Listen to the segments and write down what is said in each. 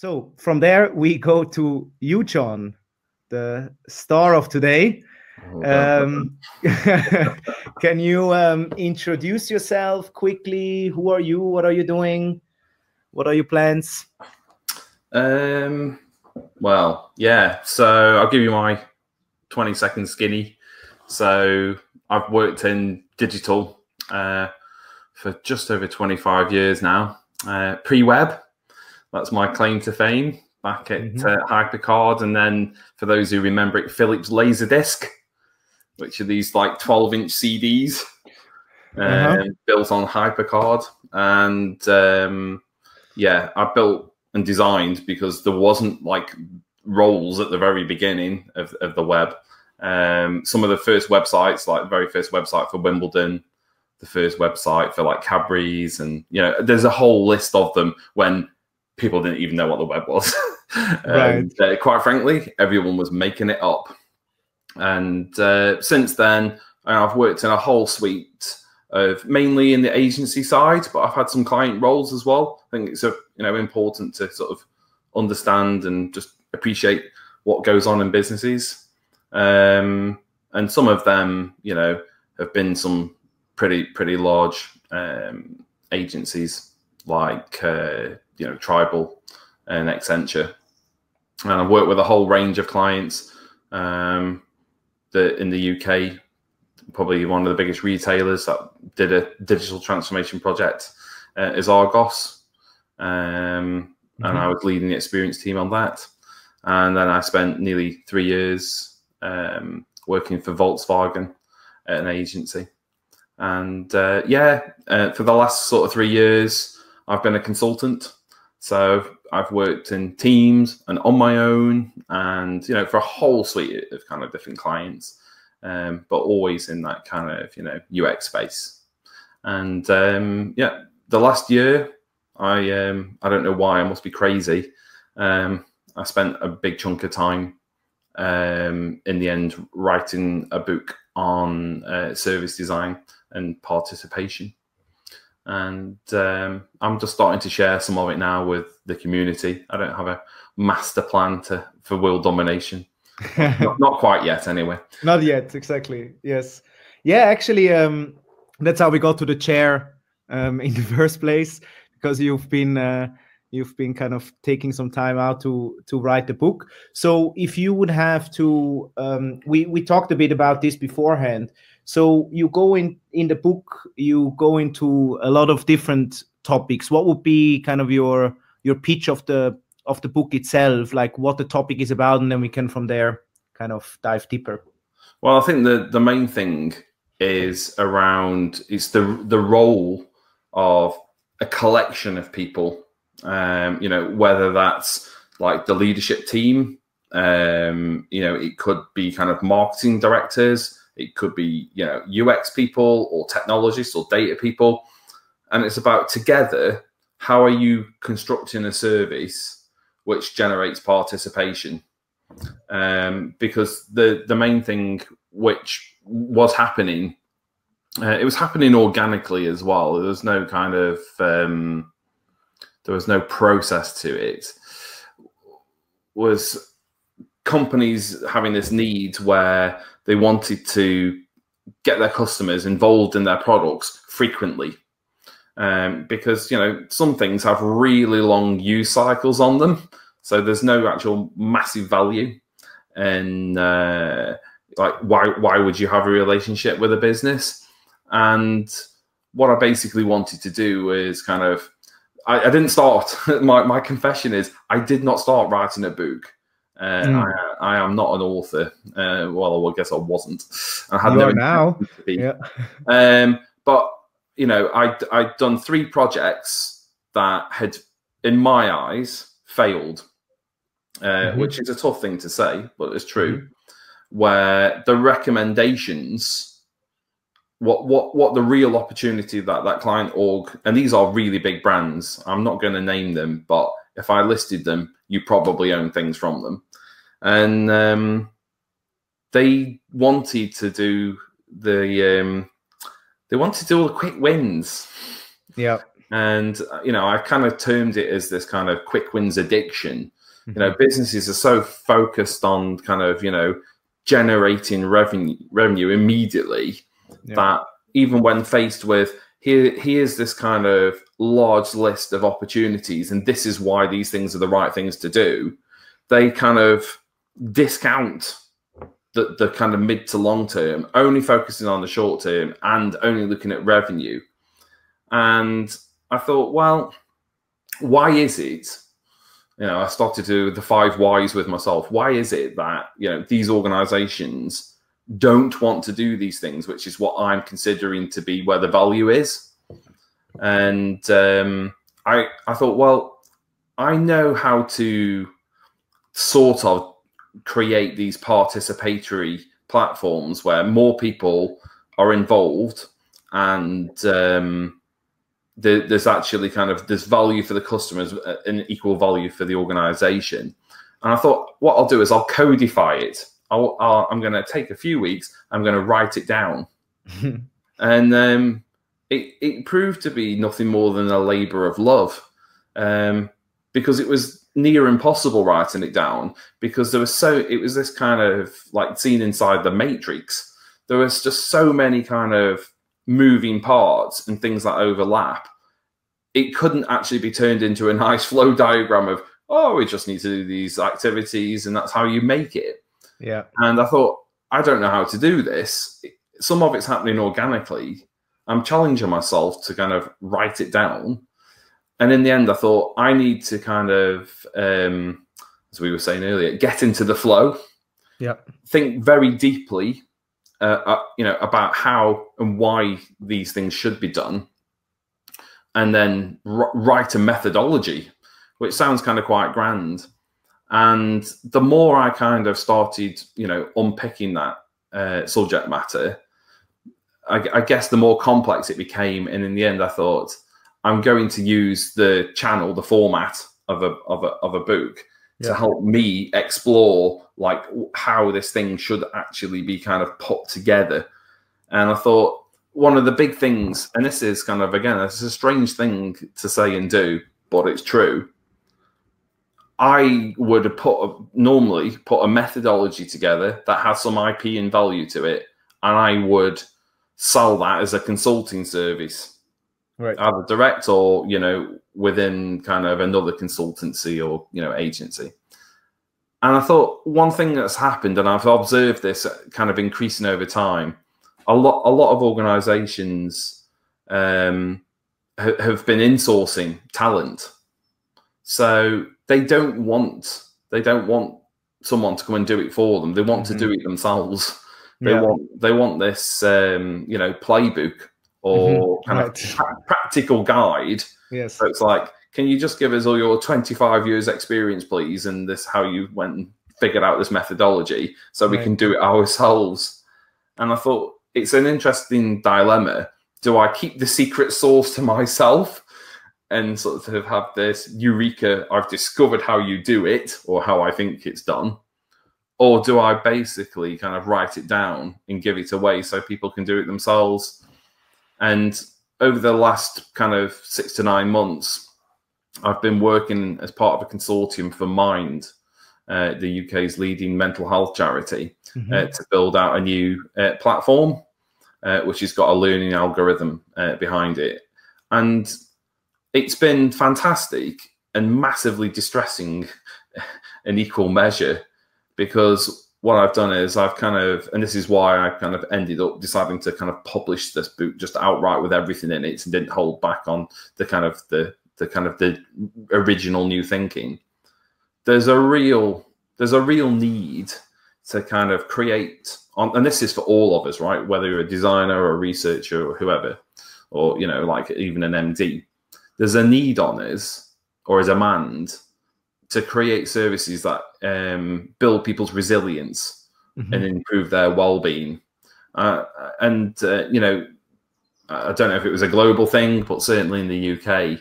So from there, we go to you, John, the star of today. Um, can you um, introduce yourself quickly? Who are you? What are you doing? What are your plans? Um, well, yeah. So I'll give you my 20 second skinny. So I've worked in digital uh, for just over 25 years now, uh, pre web. That's my claim to fame back at mm-hmm. uh, HyperCard. And then for those who remember it, Philips Laserdisc, which are these like 12 inch CDs uh-huh. Um, built on HyperCard. And um, yeah, I built and designed because there wasn't like roles at the very beginning of, of the web. Um, some of the first websites, like the very first website for Wimbledon, the first website for like Cadbury's, and you know, there's a whole list of them when people didn't even know what the web was. and right. uh, quite frankly, everyone was making it up. And uh, since then, I've worked in a whole suite of mainly in the agency side, but I've had some client roles as well. I think it's a, you know important to sort of understand and just appreciate what goes on in businesses. Um, and some of them, you know, have been some pretty pretty large um, agencies like uh, you know Tribal and Accenture, and I've worked with a whole range of clients. Um, that in the UK, probably one of the biggest retailers that did a digital transformation project uh, is Argos, um, mm-hmm. and I was leading the experience team on that. And then I spent nearly three years um, working for Volkswagen at an agency. And uh, yeah, uh, for the last sort of three years, I've been a consultant. So I've worked in teams and on my own, and you know, for a whole suite of kind of different clients, um, but always in that kind of you know UX space. And um, yeah, the last year, I um, I don't know why I must be crazy. Um, I spent a big chunk of time um, in the end writing a book on uh, service design and participation and um, I'm just starting to share some of it now with the community. I don't have a master plan to for world domination, not, not, quite yet, anyway. Not yet, exactly. Yes, yeah. Actually, um, that's how we got to the chair um, in the first place because you've been. Uh, you've been kind of taking some time out to to write the book so if you would have to um, we we talked a bit about this beforehand so you go in in the book, you go into a lot of different topics. What would be kind of your your pitch of the of the book itself, like what the topic is about, and then we can from there kind of dive deeper. Well, I think the the main thing is around is the the role of a collection of people. Um, you know, whether that's like the leadership team, um, you know, it could be kind of marketing directors, it could be, you know, UX people or technologists or data people. And it's about together, how are you constructing a service which generates participation? Um, because the the main thing which was happening, uh, it was happening organically as well. There was no kind of um, there was no process to it. Was companies having this need where they wanted to get their customers involved in their products frequently. Um, because you know some things have really long use cycles on them so there's no actual massive value and uh, like why why would you have a relationship with a business? And what i basically wanted to do is kind of i, I didn't start. My, my confession is i did not start writing a book uh, mm. I, I, am not an author. Uh, well, I guess I wasn't. I had you no now. Yeah. Um, but you know, I I'd done three projects that had, in my eyes, failed, uh, mm-hmm. which is a tough thing to say, but it's true. Mm-hmm. Where the recommendations, what what what the real opportunity that that client org, and these are really big brands. I'm not going to name them, but if I listed them, you probably own things from them and um, they wanted to do the um, they wanted to do all the quick wins. Yeah. And uh, you know, I kind of termed it as this kind of quick wins addiction. Mm-hmm. You know, businesses are so focused on kind of you know generating revenue revenue immediately yeah. that even when faced with here here's this kind of large list of opportunities and this is why these things are the right things to do. They kind of discount the, the kind of mid to long term only focusing on the short term and only looking at revenue. And i thought well why is it you know i started to do the five whys with myself. Why is it that you know these organizations don't want to do these things, which is what I'm considering to be where the value is. And um, I I thought, well, I know how to sort of create these participatory platforms where more people are involved and um, the, there's actually kind of there's value for the customers and equal value for the organization. And I thought, what I'll do is I'll codify it i am going to take a few weeks. I'm going to write it down. and um, it, it proved to be nothing more than a labor of love um, because it was near impossible writing it down because there was so, it was this kind of like scene inside the Matrix. There was just so many kind of moving parts and things that overlap. It couldn't actually be turned into a nice flow diagram of, oh, we just need to do these activities and that's how you make it. Yeah. And I thought, I don't know how to do this. Some of it's happening organically. I'm challenging myself to kind of write it down. And in the end, I thought I need to kind of, um, as we were saying earlier, get into the flow. Yeah. Think very deeply, uh, uh, you know, about how and why these things should be done, and then write a methodology, which sounds kind of quite grand. And the more I kind of started, you know, unpicking that uh, subject matter, I, I, guess the more complex it became. And in the end, I thought I'm going to use the channel, the format of a of a of a book yeah. to help me explore like how this thing should actually be kind of put together. And I thought one of the big things, and this is kind of again, it's a strange thing to say and do, but it's true I would put a, normally put a methodology together that has some IP and value to it, and I would sell that as a consulting service, right? Either direct or you know within kind of another consultancy or you know agency. And I thought one thing that's happened, and I've observed this kind of increasing over time. A lot, a lot of organisations um, have been insourcing talent. So they don't want they don't want someone to come and do it for them. They want mm-hmm. to do it themselves. They yeah. want they want this um, you know playbook or mm-hmm. kind right. of pra- practical guide. Yes. So it's like, can you just give us all your 25 years experience, please, and this how you went and figured out this methodology so right. we can do it ourselves. And I thought it's an interesting dilemma. Do I keep the secret sauce to myself and sort of have this eureka, I've discovered how you do it or how I think it's done? Or do I basically kind of write it down and give it away so people can do it themselves? And over the last kind of six to nine months, I've been working as part of a consortium for Mind, uh, the UK's leading mental health charity, mm-hmm. uh, to build out a new uh, platform, uh, which has got a learning algorithm uh, behind it. And it's been fantastic and massively distressing in equal measure because what I've done is I've kind of, and this is why I kind of ended up deciding to kind of publish this book just outright with everything in it and didn't hold back on the kind of the the kind of the original new thinking. There's a real there's a real need to kind of create on, and this is for all of us, right? Whether you're a designer or a researcher or whoever, or you know, like even an MD there's a need on us or a demand to create services that um, build people's resilience mm-hmm. and improve their well-being. Uh, and uh, you know, I don't know if it was a global thing, but certainly in the UK,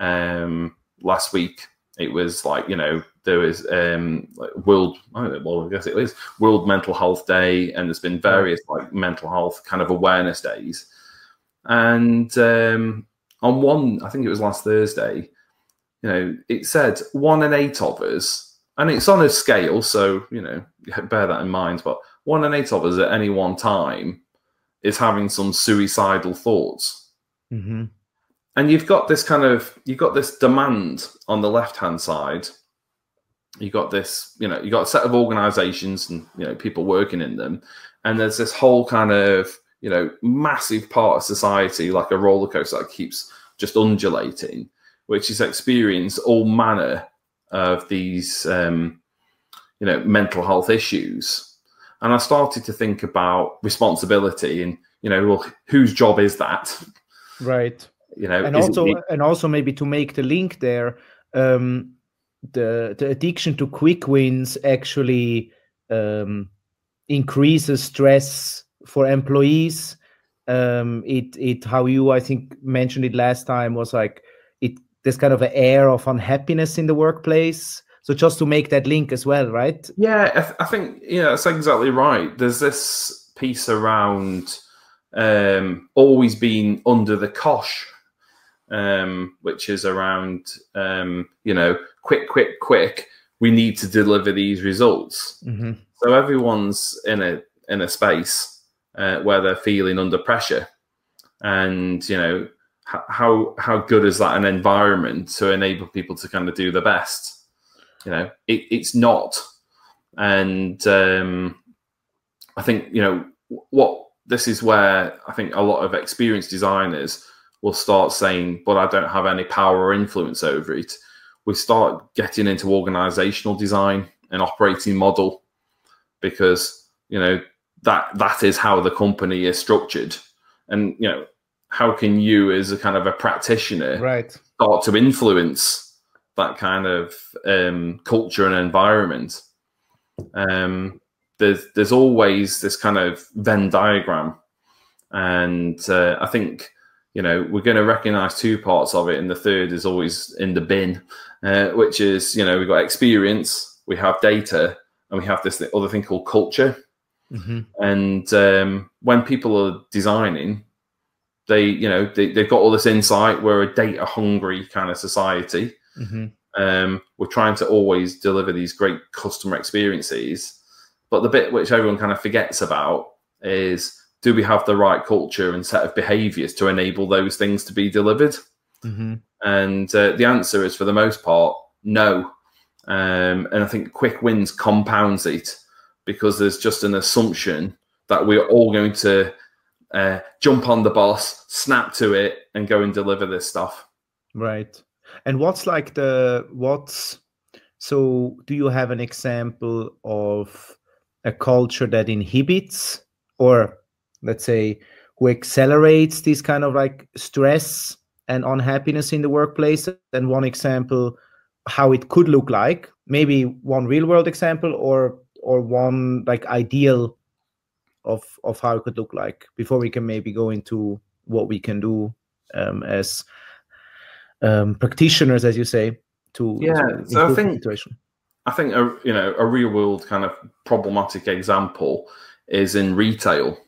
um, last week it was like you know there was um, like world I know, well I guess it is World Mental Health Day, and there's been various like mental health kind of awareness days, and um, on one, I think it was last Thursday, you know, it said one in eight of us, and it's on a scale, so you know, bear that in mind. But one in eight of us at any one time is having some suicidal thoughts. Mm-hmm. And you've got this kind of you've got this demand on the left hand side. You've got this, you know, you've got a set of organizations and you know people working in them, and there's this whole kind of you know massive part of society like a roller coaster that keeps just undulating, which has experienced all manner of these um, you know mental health issues and I started to think about responsibility and you know, well, whose job is that? Right. You know, and also and also maybe to make the link there, um, the the addiction to quick wins actually um, increases stress for employees. Um, it it how you I think mentioned it last time was like it there's kind of an air of unhappiness in the workplace so just to make that link as well, right? Yeah, I, th- I think yeah, that's exactly right. There's this piece around um, always being under the cosh, um, which is around um, you know quick, quick, quick. We need to deliver these results. Mm-hmm. So everyone's in a in a space uh, where they're feeling under pressure, and you know how how good is that an environment to enable people to kind of do the best? You know, it, it's not. And um, I think, you know, what this is where I think a lot of experienced designers will start saying, but I don't have any power or influence over it. We start getting into organizational design and operating model because, you know, that that is how the company is structured. And, you know, how can you as a kind of a practitioner right. start to influence that kind of um, culture and environment. Um, there's there's always this kind of Venn diagram, and uh, I think you know we're going to recognize two parts of it, and the third is always in the bin, uh, which is you know we've got experience, we have data, and we have this other thing called culture. Mm-hmm. And um, when people are designing, they you know they, they've got all this insight. We're a data hungry kind of society Mm-hmm. Um, we're trying to always deliver these great customer experiences. But the bit which everyone kind of forgets about is do we have the right culture and set of behaviors to enable those things to be delivered? Mm-hmm. And uh, the answer is, for the most part, no. Um, and I think quick wins compounds it because there's just an assumption that we're all going to uh, jump on the bus, snap to it, and go and deliver this stuff. Right. And what's like the what's so do you have an example of a culture that inhibits or let's say who accelerates this kind of like stress and unhappiness in the workplace and one example how it could look like maybe one real world example or or one like ideal of of how it could look like before we can maybe go into what we can do um, as um, practitioners, as you say, to yeah. To so I think situation. I think a you know a real world kind of problematic example is in retail.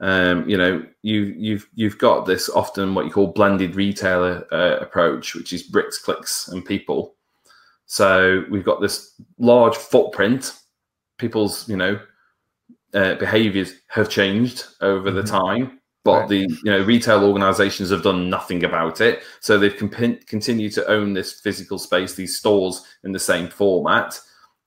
Um, you know, you you've you've got this often what you call blended retailer uh, approach, which is bricks, clicks, and people. So we've got this large footprint. People's you know uh, behaviors have changed over mm-hmm. the time but right. the you know retail organizations have done nothing about it so they've comp- continued to own this physical space these stores in the same format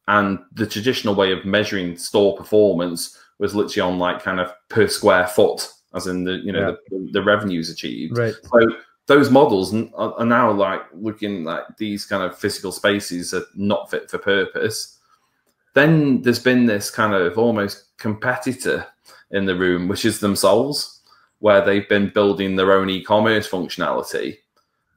and the traditional way of measuring store performance was literally on like kind of per square foot as in the you know yeah. the, the, revenues achieved right so those models are now like looking like these kind of physical spaces are not fit for purpose then there's been this kind of almost competitor in the room which is themselves where they've been building their own e-commerce functionality.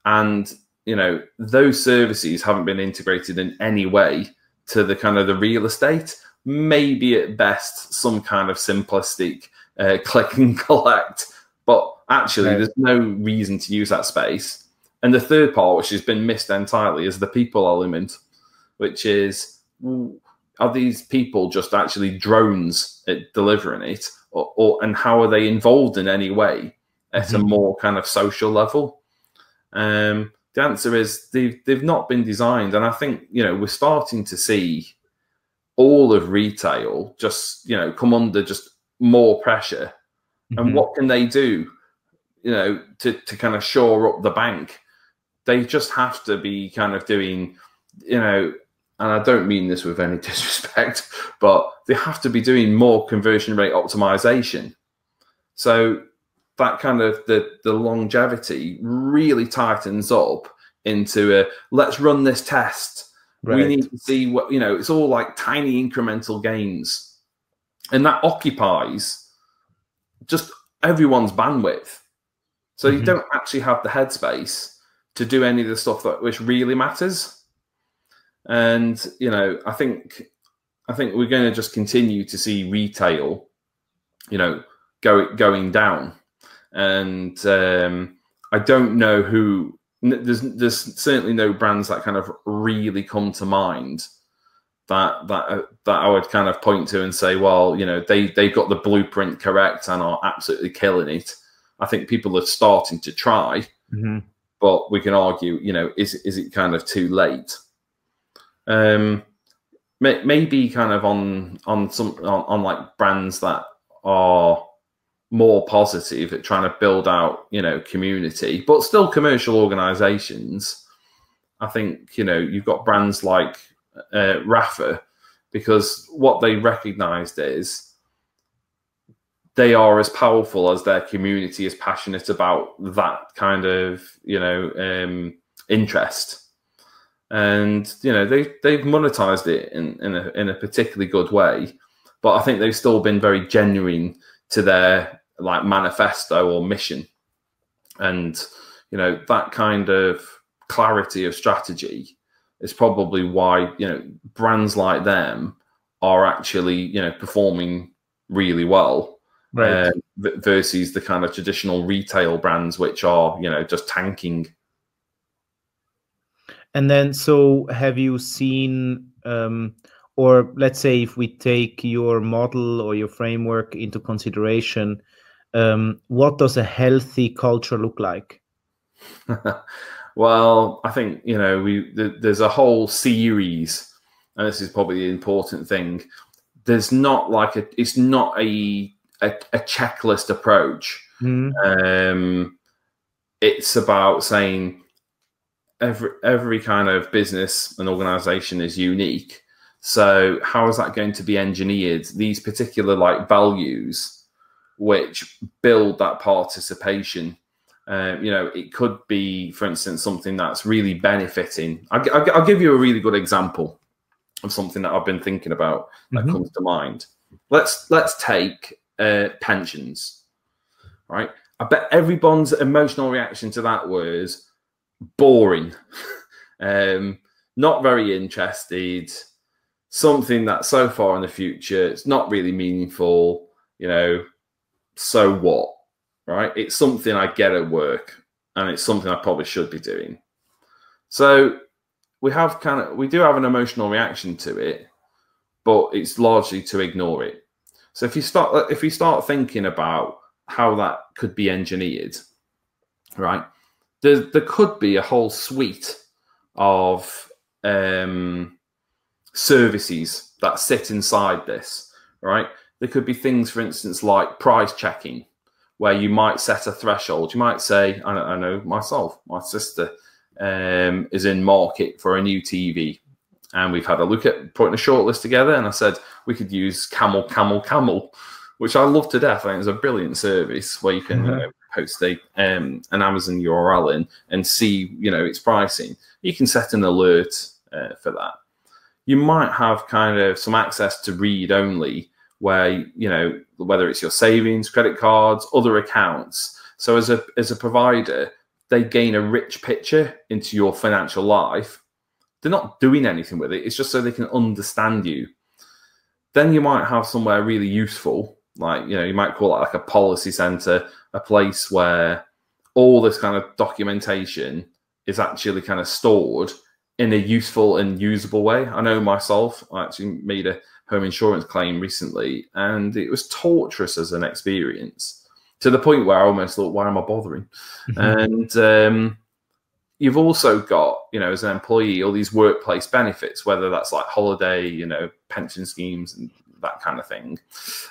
And you know those services haven't been integrated in any way to the kind of the real estate. Maybe at best some kind of simplistic uh, click and collect. But actually there's no reason to use that space. And the third part which has been missed entirely is the people element which is are these people just actually drones at delivering it or, or and how are they involved in any way at mm-hmm. a more kind of social level? Um, the answer is they've they've not been designed, and I think you know we're starting to see all of retail just you know come under just more pressure. Mm-hmm. And what can they do? You know, to to kind of shore up the bank, they just have to be kind of doing, you know, and I don't mean this with any disrespect, but they have to be doing more conversion rate optimization. So that kind of the the longevity really tightens up into a let's run this test. Right. We need to see what you know. It's all like tiny incremental gains, and that occupies just everyone's bandwidth. So mm-hmm. you don't actually have the headspace to do any of the stuff that which really matters. And you know, I think I think we're going to just continue to see retail, you know, go going down and um, I don't know who. There's there's certainly no brands that kind of really come to mind that that uh, that I would kind of point to and say, well, you know, they they've got the blueprint correct and are absolutely killing it. I think people are starting to try, mm-hmm. but we can argue, you know, is is it kind of too late? Um, maybe kind of on on some on, on like brands that are more positive at trying to build out, you know, community, but still commercial organizations. I think, you know, you've got brands like uh, Rapha because what they recognized is they are as powerful as their community is passionate about that kind of, you know, um, interest. And, you know, they, they've monetized it in, in, a, in a particularly good way, but I think they've still been very genuine to their like manifesto or mission and you know that kind of clarity of strategy is probably why you know brands like them are actually you know performing really well right. uh, versus the kind of traditional retail brands which are you know just tanking and then so have you seen um, or let's say if we take your model or your framework into consideration um, what does a healthy culture look like? well, I think you know we there's a whole series, and this is probably the important thing. There's not like a it's not a a, a checklist approach. Mm. Um, it's about saying every every kind of business and organization is unique. So how is that going to be engineered? These particular like values which build that participation. Uh, you know, it could be, for instance, something that's really benefiting. I'll, I'll, I'll, give you a really good example of something that I've been thinking about that mm-hmm. comes to mind. Let's let's take uh, pensions, right? I bet everyone's emotional reaction to that was boring, um, not very interested, something that so far in the future it's not really meaningful. You know, so what? Right? It's something I get at work and it's something I probably should be doing. So we have kind of we do have an emotional reaction to it, but it's largely to ignore it. So if you start if you start thinking about how that could be engineered, right? There, there could be a whole suite of um, services that sit inside this, right? There could be things, for instance, like price checking, where you might set a threshold. You might say, I know, I know myself, my sister um, is in market for a new TV. And we've had a look at putting a shortlist together. And I said, we could use Camel, Camel, Camel, which I love to death. I think it's a brilliant service where you can mm-hmm. uh, post a, um, an Amazon URL in and see, you know, its pricing. You can set an alert uh, for that. You might have kind of some access to read only where you know whether it's your savings, credit cards, other accounts. So as a as a provider, they gain a rich picture into your financial life. They're not doing anything with it. It's just so they can understand you. Then you might have somewhere really useful, like you know, you might call it like a policy center, a place where all this kind of documentation is actually kind of stored in a useful and usable way. I know myself, I actually made a home insurance claim recently, and it was torturous as an experience to the point where I almost thought, why am I bothering? Mm-hmm. And um, you've also got, you know, as an employee, all these workplace benefits, whether that's like holiday, you know, pension schemes and that kind of thing,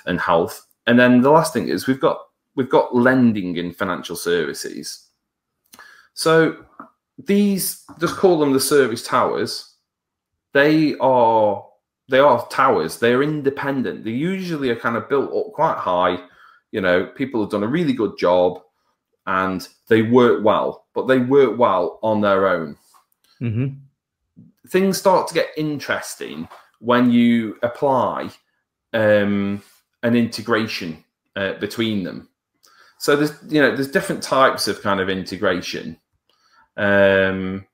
and health. And then the last thing is we've got we've got lending in financial services. So these just call them the service towers. They are they are towers. They're independent. They usually are kind of built up quite high. You know, people have done a really good job and they work well, but they work well on their own. Mm-hmm. Things start to get interesting when you apply um, an integration uh, between them. So there's you know there's different types of kind of integration. Um,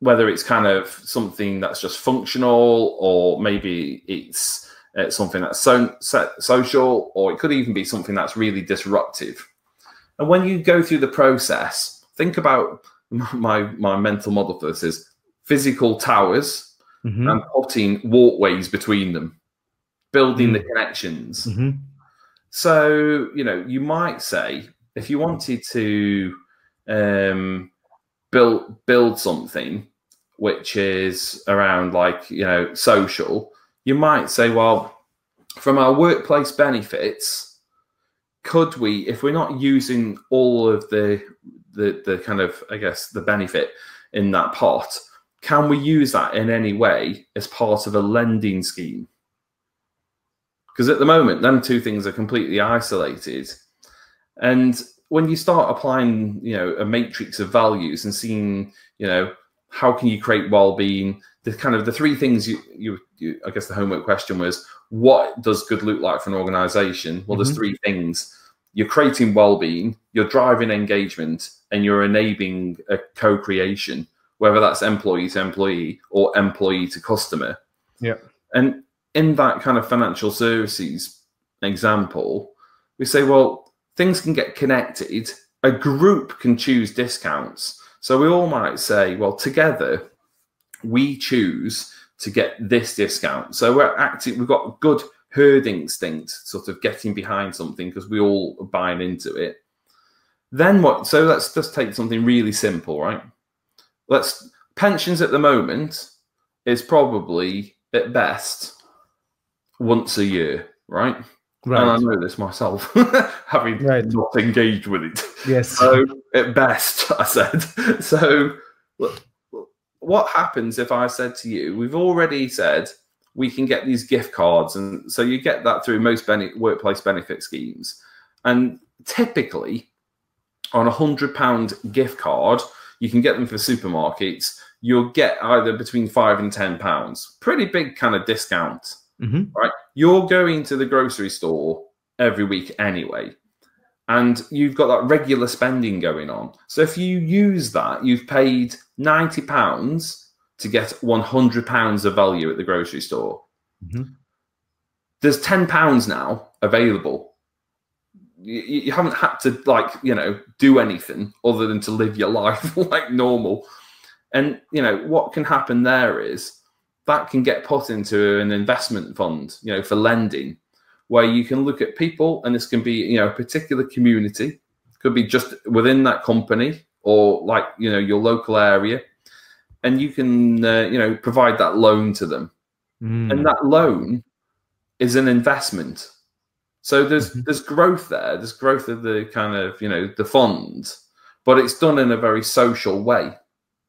whether it's kind of something that's just functional or maybe it's uh, something that's so, so, social or it could even be something that's really disruptive and when you go through the process, think about my my mental model for this is physical towers mm-hmm. and putting walkways between them, building mm-hmm. the connections. Mm-hmm. So you know, you might say if you wanted to um, build build something which is around like you know social, you might say, well, from our workplace benefits could we, if we're not using all of the the the kind of I guess the benefit in that pot, can we use that in any way as part of a lending scheme? Because at the moment, them two things are completely isolated, and when you start applying, you know, a matrix of values and seeing, you know, how can you create well-being? The kind of the three things you, you, you I guess the homework question was, what does good look like for an organization? Well, mm-hmm. there's three things you're creating well-being, you're driving engagement, and you're enabling a co-creation, whether that's employee to employee or employee to customer. Yeah. And in that kind of financial services example, we say, well, things can get connected. A group can choose discounts. So we all might say, well, together we choose to get this discount. So we're acting, we've got good herd instinct sort of getting behind something because we all are buying into it. Then what? So let's just take something really simple, right? Let's pensions at the moment is probably at best once a year, right? Right. And I know this myself, having right. not engaged with it. Yes. So at best, I said. So what happens if I said to you, we've already said we can get these gift cards, and so you get that through most bene- workplace benefit schemes. And typically, on a hundred pound gift card, you can get them for supermarkets. You'll get either between five and ten pounds. Pretty big kind of discount, mm-hmm. right? You're going to the grocery store every week anyway, and you've got that regular spending going on. So if you use that, you've paid ninety pounds to get 100 pounds of value at the grocery store. Mm-hmm. There's 10 pounds now available. You, you, haven't had to like, you know, do anything other than to live your life like normal. And, you know, what can happen there is that can get put into an investment fund, you know, for lending, where you can look at people and this can be, you know, a particular community, could be just within that company or like, you know, your local area. And you can uh, you know provide that loan to them. Mm. and that loan is an investment. So there's mm-hmm. there's growth there. There's growth of the kind of you know the fund, but it's done in a very social way.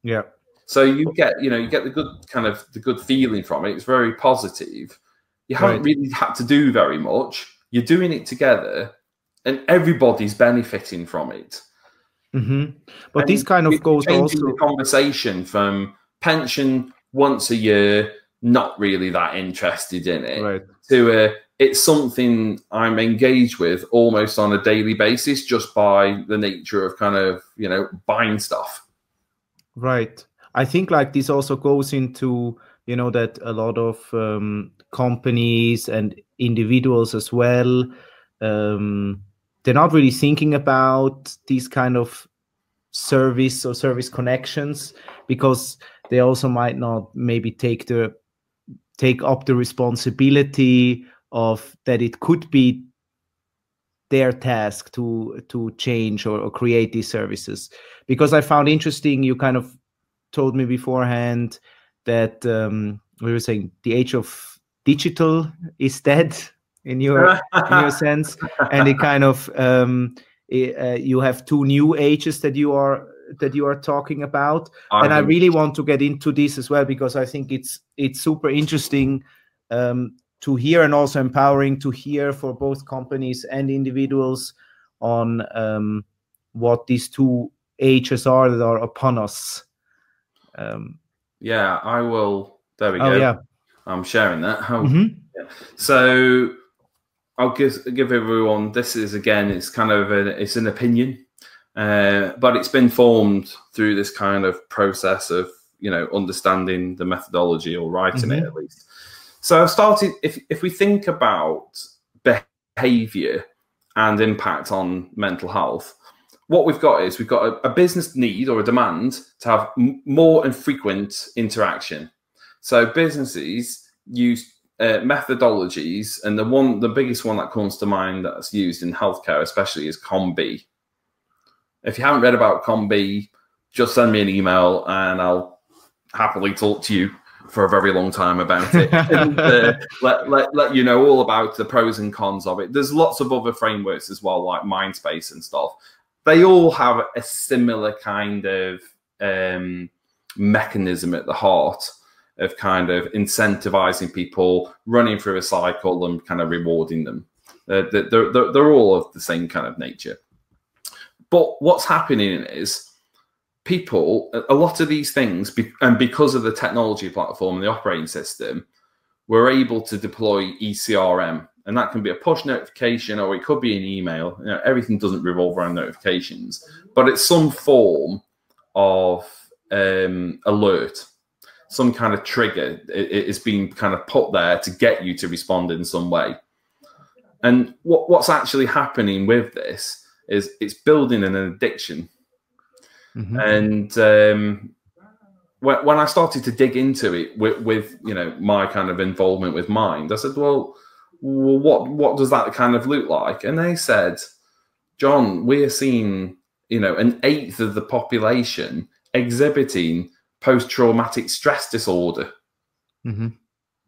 Yeah so you get you know you get the good kind of the good feeling from it it's very positive you haven't right. really had to do very much you're doing it together and everybody's benefiting from it Mm-hmm. But and this kind of goes also the conversation from pension once a year, not really that interested in it, right. to a it's something I'm engaged with almost on a daily basis just by the nature of kind of you know buying stuff. Right. I think like this also goes into you know that a lot of um, companies and individuals as well um, they're not really thinking about these kind of service or service connections because they also might not maybe take the take up the responsibility of that it could be their task to to change or, or create these services. Because i found interesting you kind of told me beforehand that um, we were saying the age of digital is dead in your in your sense. And it kind of um, it, uh, you have two new ages that you are that you are talking about. I and i really want to get into this as well because i think it's it's super interesting um, to hear and also empowering to hear for both companies and individuals on um, what these two ages are that are upon us. Um, yeah, I will. There we oh, go. Yeah. I'm sharing that. Mm-hmm. Yeah. So I'll give give everyone. This is again. It's kind of a, it's an opinion, uh, but it's been formed through this kind of process of you know understanding the methodology or writing mm-hmm. it at least. So I've started. If if we think about behavior and impact on mental health, what we've got is we've got a, a business need or a demand to have m- more and frequent interaction. So businesses use uh, methodologies, and the one, the biggest one that comes to mind that's used in healthcare, especially, is COM-B. If you haven't read about COM-B, just send me an email and I'll happily talk to you for a very long time about it and uh, let, let, let you know all about the pros and cons of it. There's lots of other frameworks as well, like Mindspace and stuff. They all have a similar kind of um, mechanism at the heart of kind of incentivizing people, running through a cycle and kind of rewarding them. Uh, they're, they're, they're all of the same kind of nature. But what's happening is people, a lot of these things, and because of the technology platform and the operating system, we're able to deploy ECRM. And that can be a push notification or it could be an email. You know, everything doesn't revolve around notifications, but it's some form of um, alert, some kind of trigger. It, being kind of put there to get you to respond in some way. And what, what's actually happening with this is it's building an addiction Mm-hmm. And um, when, when I started to dig into it with, with, you know my kind of involvement with Mind, I said, well, well, what what does that kind of look like? And they said, John, we're seeing you know an eighth of the population exhibiting post-traumatic stress disorder. Mm-hmm.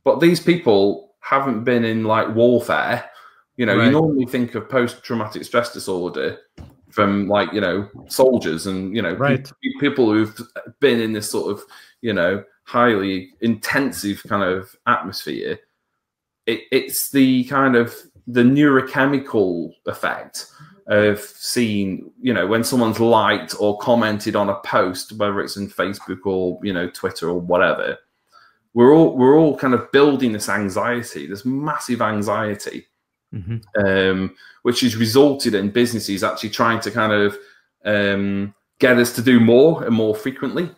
But these people haven't been in like warfare. You know, right. you normally think of post-traumatic stress disorder from like you know soldiers and you know right. people who've been in this sort of you know highly intensive kind of atmosphere it, it's the kind of the neurochemical effect of seeing you know when someone's liked or commented on a post whether it's in facebook or you know twitter or whatever we're all we're all kind of building this anxiety this massive anxiety mm-hmm. um, which has resulted in businesses actually trying to kind of um, get us to do more and more frequently.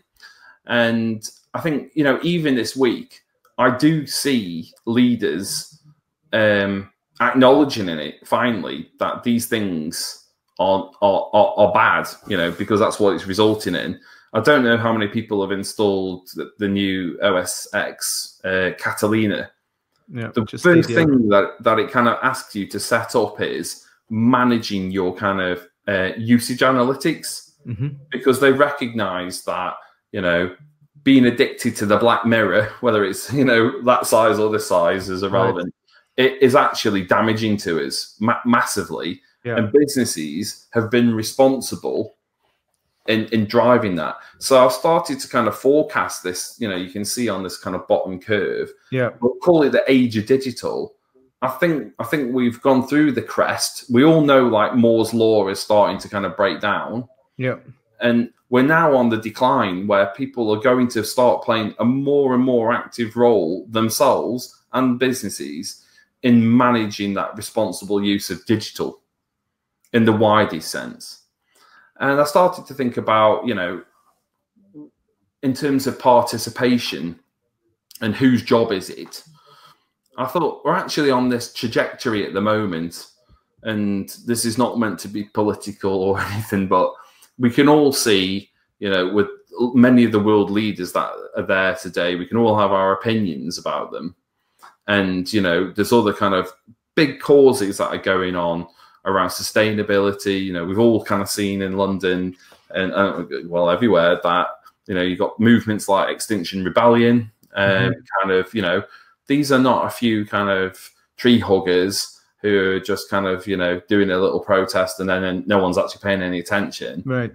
And I think, you know, even this week, I do see leaders um, acknowledging in it finally that these things are, are, are, are bad, you know, because that's what it's resulting in. I don't know how many people have installed the, the new OS X uh, Catalina yeah, the first thing that, that it kind of asks you to set up is managing your kind of uh, usage analytics mm-hmm. because they recognize that, you know, being addicted to the black mirror, whether it's, you know, that size or this size is irrelevant, right. it is actually damaging to us ma- massively. Yeah. And businesses have been responsible in, in driving that. So I've started to kind of forecast this. You know, you can see on this kind of bottom curve. Yeah. We'll call it the age of digital. I think I think we've gone through the crest. We all know like Moore's law is starting to kind of break down. Yeah. And we're now on the decline where people are going to start playing a more and more active role themselves and businesses in managing that responsible use of digital in the widest sense. And I started to think about, you know, in terms of participation and whose job is it? I thought we're actually on this trajectory at the moment, and this is not meant to be political or anything, but we can all see, you know, with many of the world leaders that are there today, we can all have our opinions about them. And, you know, there's other kind of big causes that are going on around sustainability. You know, we've all kind of seen in London and uh, well everywhere that you know you've got movements like Extinction Rebellion, um, mm-hmm. kind of you know these are not a few kind of tree huggers who are just kind of you know doing a little protest and then no one's actually paying any attention. Right.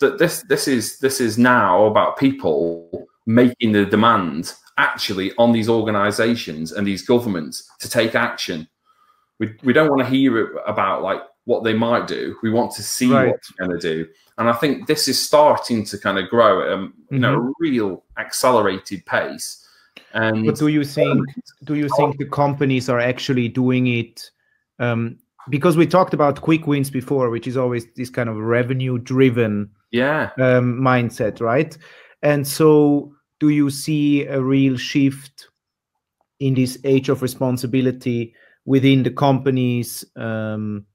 That this this is this is now about people making the demand actually on these organizations and these governments to take action. We, we don't want to hear about like what they might do. We want to see right. what they're going to do. And I think this is starting to kind of grow at a, mm-hmm. you know, a real accelerated pace. And but do you think do you think the companies are actually doing it? Um, because we talked about quick wins before, which is always this kind of revenue driven yeah um, mindset, right? And so, do you see a real shift in this age of responsibility within the companies? Um,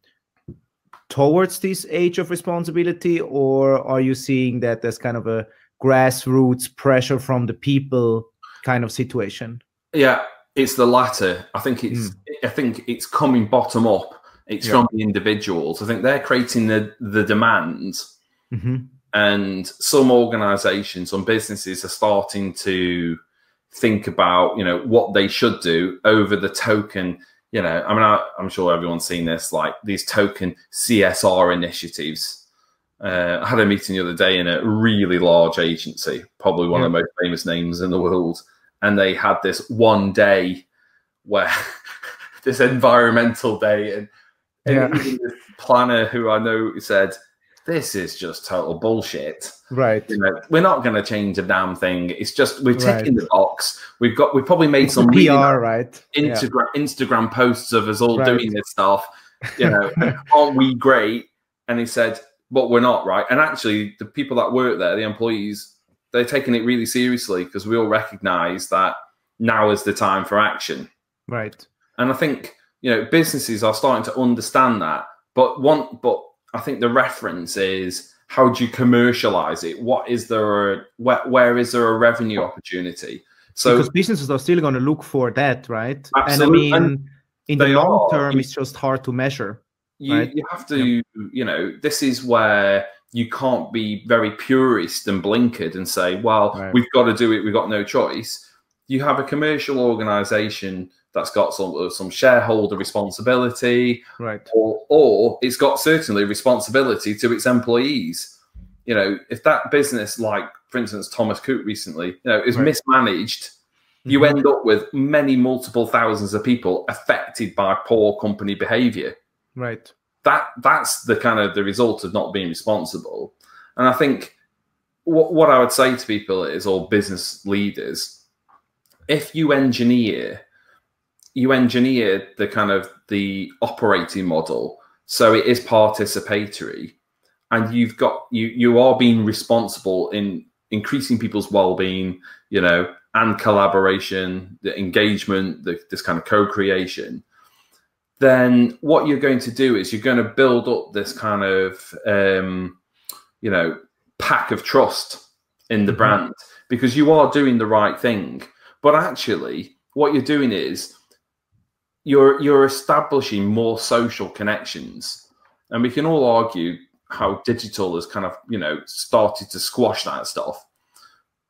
towards this age of responsibility, or are you seeing that there's kind of a grassroots pressure from the people kind of situation? Yeah, it's the latter. I think it's mm. I think it's coming bottom up. It's yeah. from the individuals. I think they're creating the the demand, mm-hmm. and some organisations, some businesses are starting to think about you know what they should do over the token you know, I mean, I, am sure everyone's seen this, like these token CSR initiatives. Uh, I had a meeting the other day in a really large agency, probably one yeah. of the most famous names in the world, and they had this one day where this environmental day, and, and yeah. the planner who I know said, "This is just total bullshit." Right. You know, we're not going to change a damn thing. It's just we're ticking right. the box. We've got we've probably made some PR, really right? Instagram yeah. Instagram posts of us all right. doing this stuff. You know, aren't we great? And he said, but we're not right. And actually, the people that work there, the employees, they're taking it really seriously because we all recognise that now is the time for action. Right. And I think you know businesses are starting to understand that. But one, but I think the reference is how do you commercialize it? What is there? A, where, where is there a revenue opportunity? So because businesses are still going to look for that, right? Absolutely. And I mean, and in the long are, term, it's just hard to measure. You, right? you have to, yeah. you know, this is where you can't be very purist and blinkered and say, well, right. we've got to do it, we've got no choice. You have a commercial organization that's got some uh, some shareholder responsibility, right? Or or it's got certainly responsibility to its employees. You know, if that business, like for instance Thomas Cook recently, you know, is right. mismanaged, mm-hmm. you end up with many multiple thousands of people affected by poor company behavior. Right. That that's the kind of the result of not being responsible. And I think what what I would say to people is, all business leaders, if you engineer you engineer the kind of the operating model so it is participatory and you've got you you are being responsible in increasing people's well-being you know and collaboration the engagement the, this kind of co-creation then what you're going to do is you're going to build up this kind of um, you know pack of trust in the mm-hmm. brand because you are doing the right thing but actually what you're doing is you're you're establishing more social connections, and we can all argue how digital has kind of you know started to squash that stuff.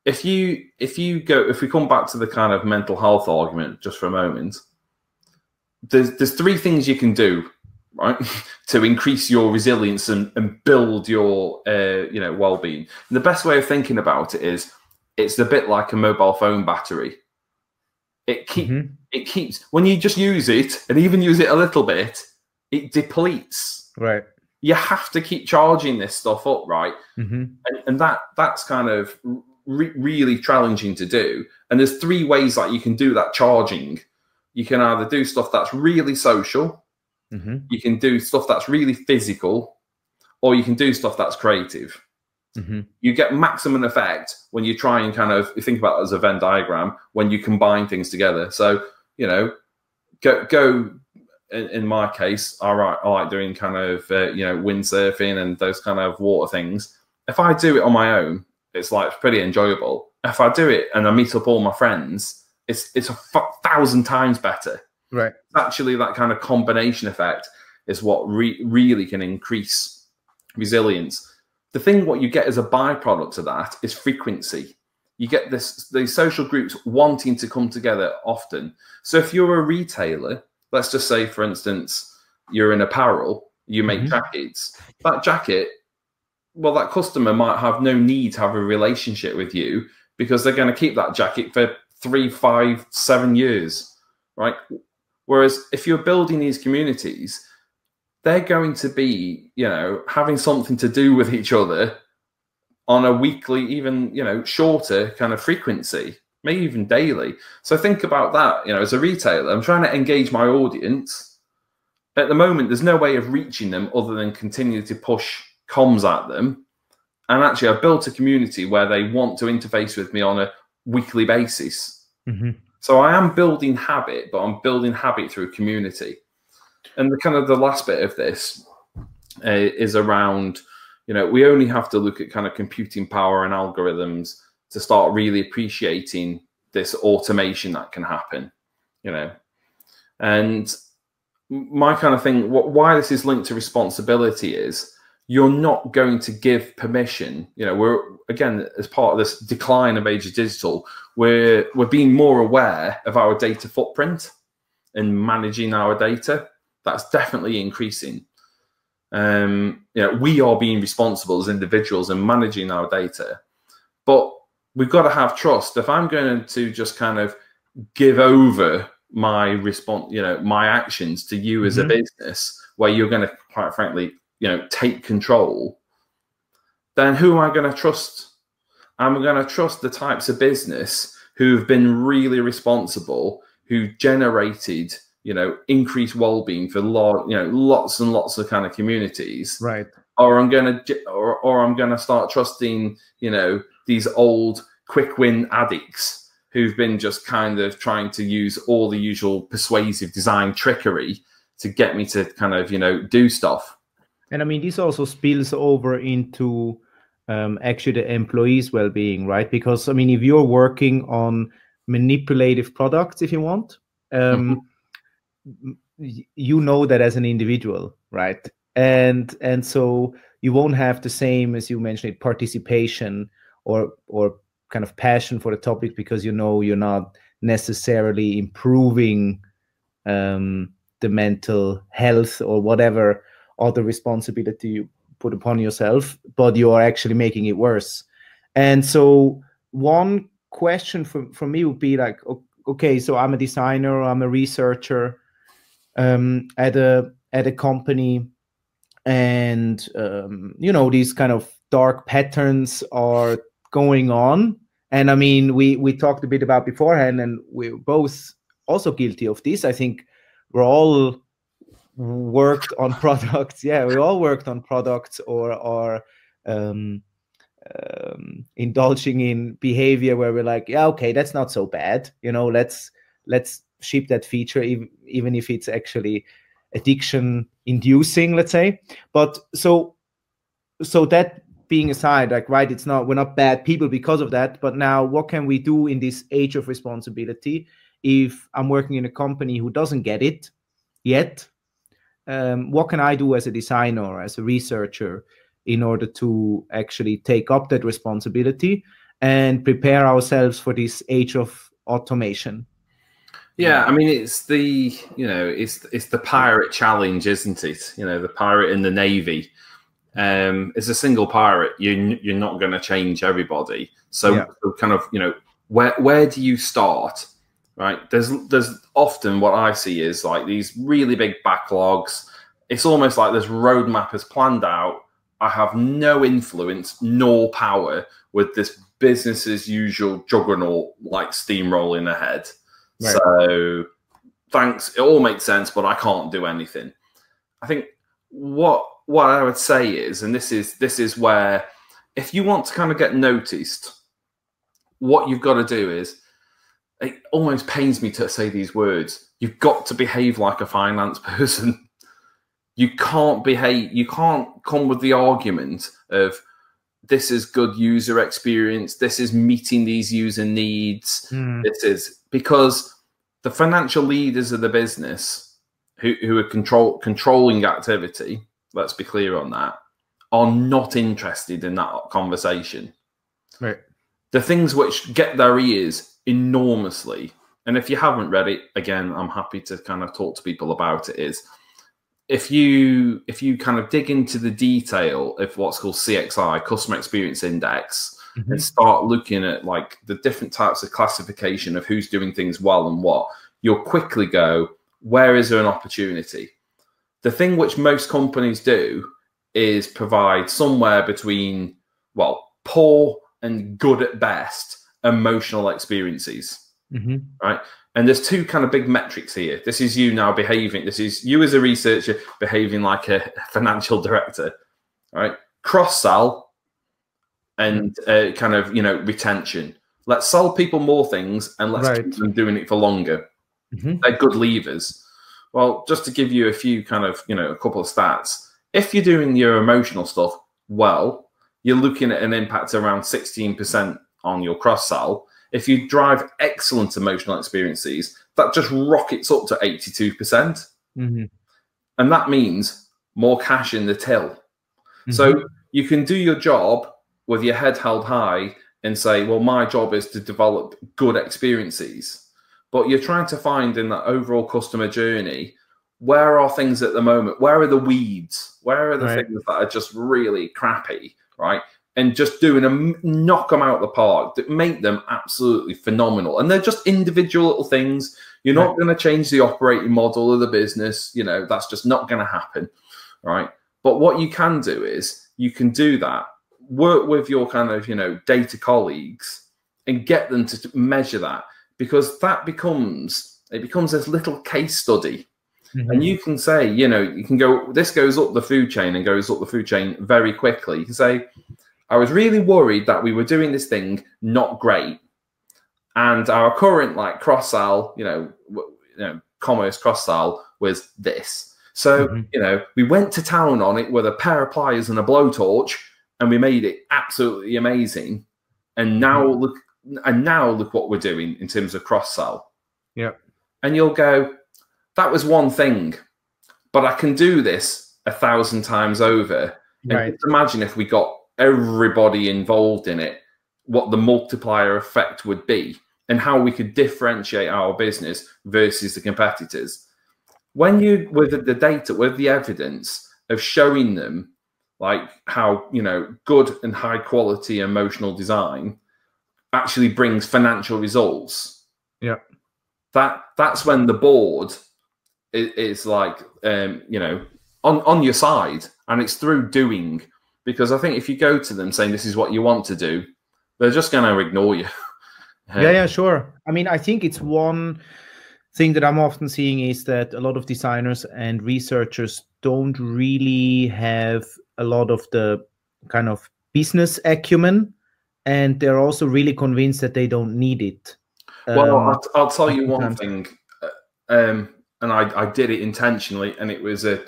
If you if you go if we come back to the kind of mental health argument just for a moment, there's there's three things you can do right to increase your resilience and, and build your uh, you know well-being and the best way of thinking about it is it's a bit like a mobile phone battery it keep mm-hmm. it keeps when you just use it and even use it a little bit, it depletes. Right. You have to keep charging this stuff up, right? Mm-hmm. And, and that that's kind of re- really challenging to do. And there's three ways that you can do that charging. You can either do stuff that's really social, mm-hmm. you can do stuff that's really physical, or you can do stuff that's creative. Mm-hmm. You get maximum effect when you try and kind of think about it as a Venn diagram when you combine things together. So you know, go go. In, in my case, I like I like doing kind of uh, you know windsurfing and those kind of water things. If I do it on my own, it's like pretty enjoyable. If I do it and I meet up all my friends, it's it's a f- thousand times better. Right. Actually that kind of combination effect. is what re- really can increase resilience. The thing what you get as a byproduct of that is frequency. You get this these social groups wanting to come together often. So if you're a retailer, let's just say for instance, you're in apparel, you make mm-hmm. jackets. That jacket, well, that customer might have no need to have a relationship with you because they're going to keep that jacket for three, five, seven years, right? Whereas if you're building these communities, they're going to be, you know, having something to do with each other on a weekly, even, you know, shorter kind of frequency, maybe even daily. So think about that, you know, as a retailer, I'm trying to engage my audience. At the moment, there's no way of reaching them other than continue to push comms at them. And actually, I've built a community where they want to interface with me on a weekly basis. Mm-hmm. So I am building habit, but I'm building habit through community. And the kind of the last bit of this uh, is around, you know, we only have to look at kind of computing power and algorithms to start really appreciating this automation that can happen, you know. And my kind of thing, what, why this is linked to responsibility is you're not going to give permission. You know, we're again as part of this decline of age of digital, we're we're being more aware of our data footprint and managing our data. That's definitely increasing. Um, you know, we are being responsible as individuals and managing our data, but we've got to have trust. If I'm going to just kind of give over my response, you know, my actions to you as mm-hmm. a business, where you're going to, quite frankly, you know, take control, then who am I going to trust? I'm going to trust the types of business who've been really responsible, who generated, you know, increased well-being for lot, you know, lots and lots of kind of communities. Right. Or I'm going to, or, or I'm going to start trusting, you know, these old quick win addicts who've been just kind of trying to use all the usual persuasive design trickery to get me to kind of, you know, do stuff. And I mean, this also spills over into um, actually the employees' well-being, right? Because I mean, if you're working on manipulative products, if you want, um, mm-hmm. you know that as an individual, right? And and so you won't have the same as you mentioned participation or or kind of passion for the topic because you know you're not necessarily improving um, the mental health or whatever other responsibility you put upon yourself, but you are actually making it worse. And so one question from, from me would be like, okay, so I'm a designer, I'm a researcher um, at a at a company, and um, you know these kind of dark patterns are going on. And I mean, we we talked a bit about beforehand, and we're both also guilty of this. I think we're all worked on products. Yeah, we all worked on products or are um, um, indulging in behavior where we're like, yeah, okay, that's not so bad. You know, let's let's ship that feature even, even if it's actually addiction inducing, let's say. But so so that being aside, like right, it's not we're not bad people because of that. But now, what can we do in this age of responsibility? If I'm working in a company who doesn't get it yet, um, what can I do as a designer or as a researcher in order to actually take up that responsibility and prepare ourselves for this age of automation? Yeah, I mean it's the you know it's it's the pirate challenge, isn't it? You know the pirate in the navy. Um, it's a single pirate. You you're not going to change everybody. So, yeah. so kind of you know where where do you start? Right? There's there's often what I see is like these really big backlogs. It's almost like this roadmap is planned out. I have no influence nor power with this business as usual juggernaut like steamrolling ahead. Right. So thanks, it all makes sense, but I can't do anything. I think what what I would say is, and this is this is where if you want to kind of get noticed, what you've got to do is it almost pains me to say these words. You've got to behave like a finance person. You can't behave, you can't come with the argument of this is good user experience, this is meeting these user needs, mm. this is because the financial leaders of the business who, who are control controlling activity, let's be clear on that, are not interested in that conversation. Right. The things which get their ears enormously, and if you haven't read it, again, I'm happy to kind of talk to people about it. Is if you if you kind of dig into the detail of what's called CXI, Customer Experience Index, Mhm. and start looking at like the different types of classification of who's doing things well and what, you'll quickly go, where is there an opportunity? The thing which most companies do is provide somewhere between, well, poor and good at best emotional experiences Mhm. and there's two kind of big metrics here. This is you now behaving. This is you as a researcher behaving like a financial director, right? Cross sell and uh, kind of you know retention. Let's sell people more things and let's Right. keep them doing it for longer. Mhm. They're good levers. Well, just to give you a few kind of you know a couple of stats. If you're doing your emotional stuff well, you're looking at an impact around 16% on your cross sell if you drive excellent emotional experiences, that just rockets up to 82%. Mhm. And that means more cash in the till. Mhm. So you can do your job with your head held high and say, well, my job is to develop good experiences. But you're trying to find in that overall customer journey, where are things at the moment? Where are the weeds? Where are the Right. things that are just really crappy, right? And just doing them, knock them out of the park, that make them absolutely phenomenal. And they're just individual little things. You're not Right. going to change the operating model of the business. You know, that's just not going to happen, right? But what you can do is you can do that, work with your kind of, you know, data colleagues and get them to measure that because that becomes, it becomes this little case study. Mhm. And you can say, you know, you can go, this goes up the food chain and goes up the food chain very quickly. You can say, I was really worried that we were doing this thing not great. And our current like cross sell, you know, w- you know, commerce cross sell was this. So, Mhm. you know, we went to town on it with a pair of pliers and a blowtorch and we made it absolutely amazing. And now look and now look what we're doing in terms of cross sell. Yeah. And you'll go, that was one thing, but I can do this a thousand times over. And Right. just imagine if we got everybody involved in it, what the multiplier effect would be, and how we could differentiate our business versus the competitors. When you with the data, with the evidence of showing them like how you know good and high quality emotional design actually brings financial results. Yeah. That that's when the board is, is like um, you know on on your side, and it's through doing. Because I think if you go to them saying this is what you want to do, they're just going to ignore you. yeah yeah sure i mean i think it's one thing that i'm often seeing is that a lot of designers and researchers don't really have a lot of the kind of business acumen and they're also really convinced that they don't need it Well, Um, I'll, I'll tell you one thing, uh, um, and I, I did it intentionally, and it was a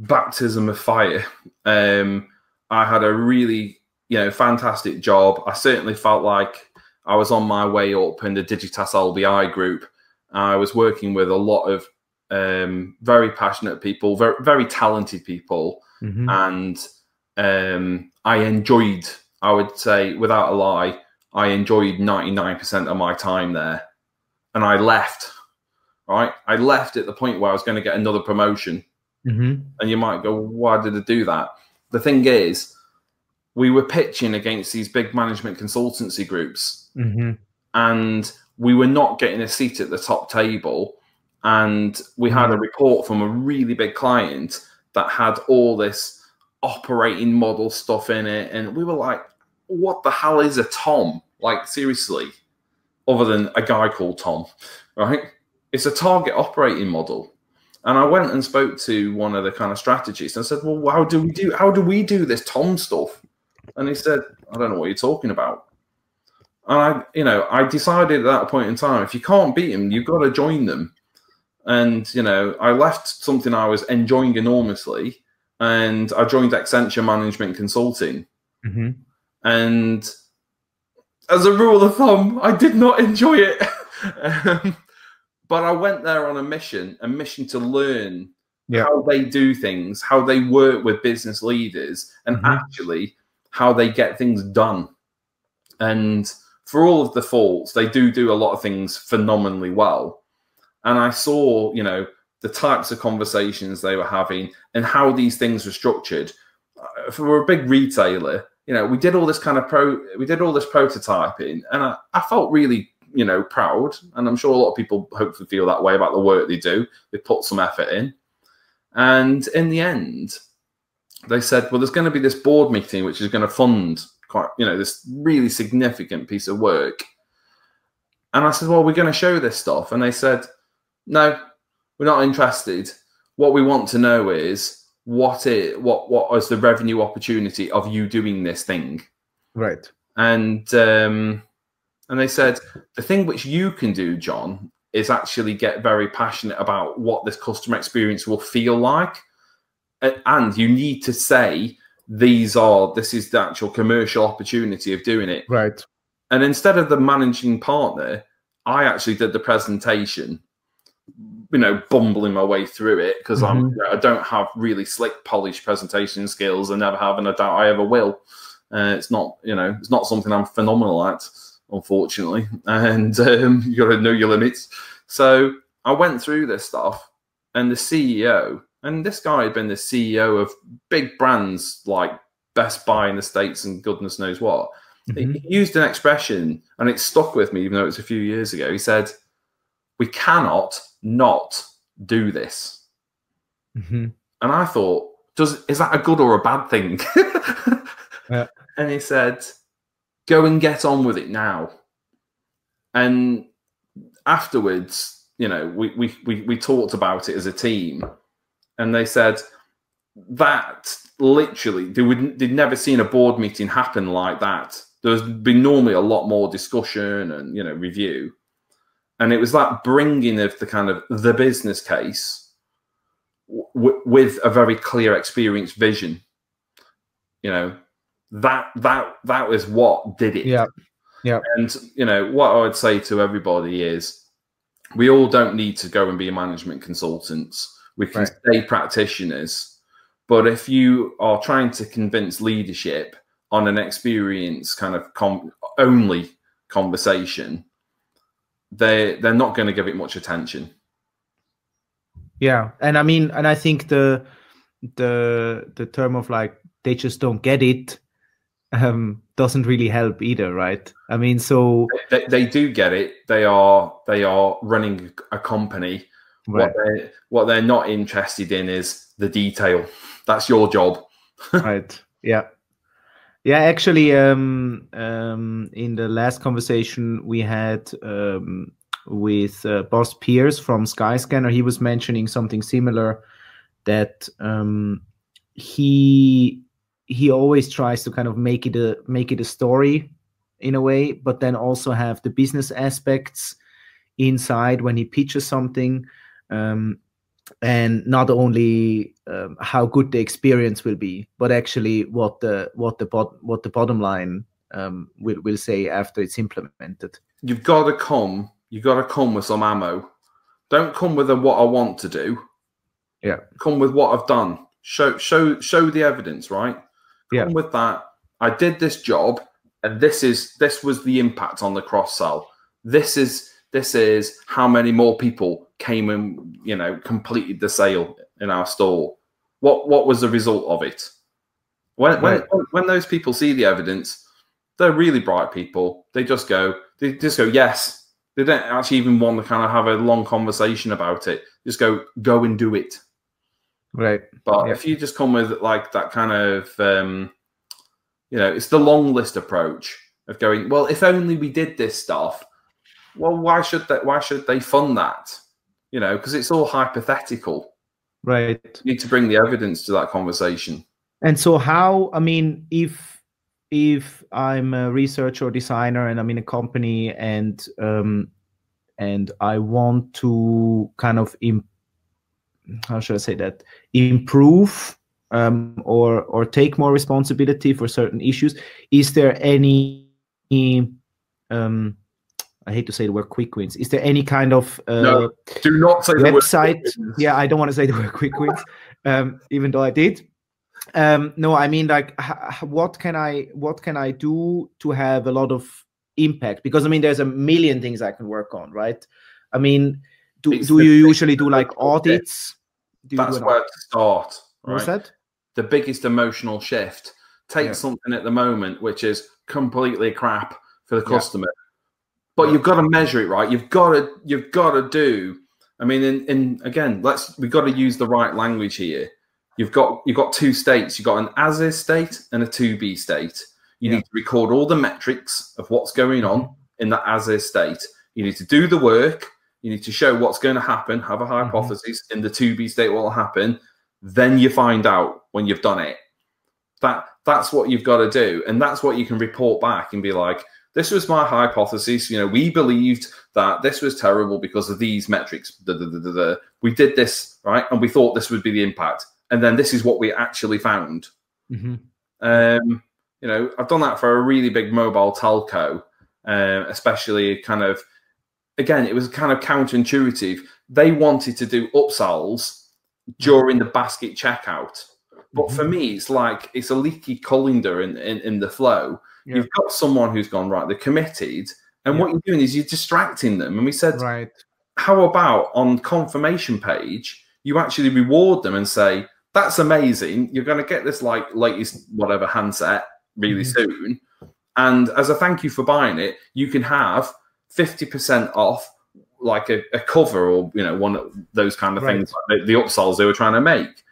baptism of fire. Um, I had a really, you know, fantastic job. I certainly felt like I was on my way up in the Digitas LBI group. I was working with a lot of um, very passionate people, very very talented people, mhm. and um, I enjoyed. I would say, without a lie, I enjoyed ninety nine percent of my time there, and I left. Right, I left at the point where I was going to get another promotion, Mhm. and you might go, "Why did I do that?" The thing is, we were pitching against these big management consultancy groups, Mhm. and we were not getting a seat at the top table. And we had a report from a really big client that had all this operating model stuff in it. And we were like, what the hell is a Tom? Like, seriously, other than a guy called Tom, right? It's a target operating model. And I went and spoke to one of the kind of strategists and I said, well, how do we do, how do we do this Tom stuff? And he said, I don't know what you're talking about. And I, you know, I decided at that point in time, if you can't beat them, you've got to join them. And you know, I left something I was enjoying enormously, and I joined Accenture Management Consulting. Mhm. And as a rule of thumb, I did not enjoy it. Um, but I went there on a mission, a mission to learn Yeah. how they do things, how they work with business leaders, and Mhm. actually how they get things done. And for all of the faults, they do do a lot of things phenomenally well. And I saw, you know, the types of conversations they were having and how these things were structured. Uh, For a big retailer, you know, we did all this kind of pro, we did all this prototyping, and I, I felt really, you know, proud. And I'm sure a lot of people hopefully feel that way about the work they do. They put some effort in, and in the end, they said, well, there's going to be this board meeting which is going to fund quite, you know, this really significant piece of work. And I said, well, we're going to show this stuff, and they said, no, we're not interested. What we want to know is what it what what is the revenue opportunity of you doing this thing Right. and um and they said the thing which you can do john is actually get very passionate about what this customer experience will feel like and you need to say these are this is the actual commercial opportunity of doing it Right. and instead of the managing partner, I actually did the presentation, you know, bumbling my way through it because I'm Mhm. you know, I don't have really slick, polished presentation skills. I never have, and I doubt I ever will. Uh, it's not, you know, it's not something I'm phenomenal at, unfortunately. And um, you got to know your limits. So I went through this stuff, and the CEO, and this guy had been the CEO of big brands like Best Buy in the States and goodness knows what. He Mhm. he used an expression and it stuck with me, even though it was a few years ago. He said, We cannot not do this. Mhm. And I thought, Does is that a good or a bad thing? Yeah. And he said, Go and get on with it now. And afterwards, you know, we we we, we talked about it as a team, and they said that literally they would they'd never seen a board meeting happen like that. There's been normally a lot more discussion and you know review, and it was that bringing of the kind of the business case w- with a very clear experience vision. You know that that that was what did it. Yeah. Yeah. And you know what I would say to everybody is, we all don't need to go and be management consultants. We can Right. stay practitioners, but if you are trying to convince leadership on an experience kind of com- only conversation, they they're not going to give it much attention. Yeah, and I mean, and I think the the the term of like they just don't get it um doesn't really help either, right? I mean, so They, they do get it. They are they are running a company. right, What they what they're not interested in is the detail. That's your job. right, yeah, yeah. Actually, um, um, in the last conversation we had um with uh, Boss Pierce from Skyscanner, he was mentioning something similar that um he he always tries to kind of make it a make it a story in a way but then also have the business aspects inside when he pitches something um, and not only um, how good the experience will be but actually what the what the bot, what the bottom line um, will, will say after it's implemented You've got to come. You've got to come with some ammo. Don't come with a what I want to do. Yeah. Come with what I've done. Show show show the evidence, right? Yeah. With that. I did this job, and this is this was the impact on the cross sell. This is this is how many more people came and you know completed the sale in our store. What what was the result of it? When when when those people see the evidence, they're really bright people. They just go, they just go, yes. They don't actually even want to kind of have a long conversation about it. Just go, go and do it. Right But Yeah. if you just come with like that kind of, um, you know, it's the long list approach of going. Well, if only we did this stuff. Well, why should they? Why should they fund that? You know, because it's all hypothetical. right You need to bring the evidence to that conversation. And so how I mean if if I'm a researcher or designer and I'm in a company and um and I want to kind of Im- how should I say that improve um or or take more responsibility for certain issues is there any um I hate to say the word quick wins. Is there any kind of uh, no, do not say website? yeah, I don't want to say the word quick wins, um, even though I did. Um, no, I mean like, what can I what can I do to have a lot of impact? Because I mean, there's a million things I can work on, right? I mean, do, do you usually do like audits? Do That's where to start. Right? What's that? The biggest emotional shift. Take yeah. something at the moment which is completely crap for the customer. Yeah but you've got to measure it right. You've got to you've got to do. I mean, in, in again, let's we've got to use the right language here. You've got you've got two states. You've got an as is state and a to be state. You yeah. need to record all the metrics of what's going mm-hmm. on in that as is state. You need to do the work. You need to show what's going to happen. Have a mm-hmm. hypothesis mm-hmm. in the to be state. What will happen? Then you find out when you've done it. That that's what you've got to do, and that's what you can report back and be like this was my hypothesis. You know, we believed that this was terrible because of these metrics. We did this, right? And we thought this would be the impact. And then this is what we actually found. Mm-hmm. Um, you know, I've done that for a really big mobile telco, uh, especially kind of, again, it was kind of counterintuitive. They wanted to do upsells during the basket checkout. But mm-hmm. for me, it's like it's a leaky colander in, in, in the flow yeah. You've got someone who's gone right. They're committed, and yeah. what you're doing is you're distracting them. And we said, right. How about on confirmation page, you actually reward them and say, "That's amazing. You're going to get this like latest whatever handset really mm-hmm. soon." And as a thank you for buying it, you can have 50% off like a, a, cover or you know one of those kind of right. things like the, the upsells they were trying to make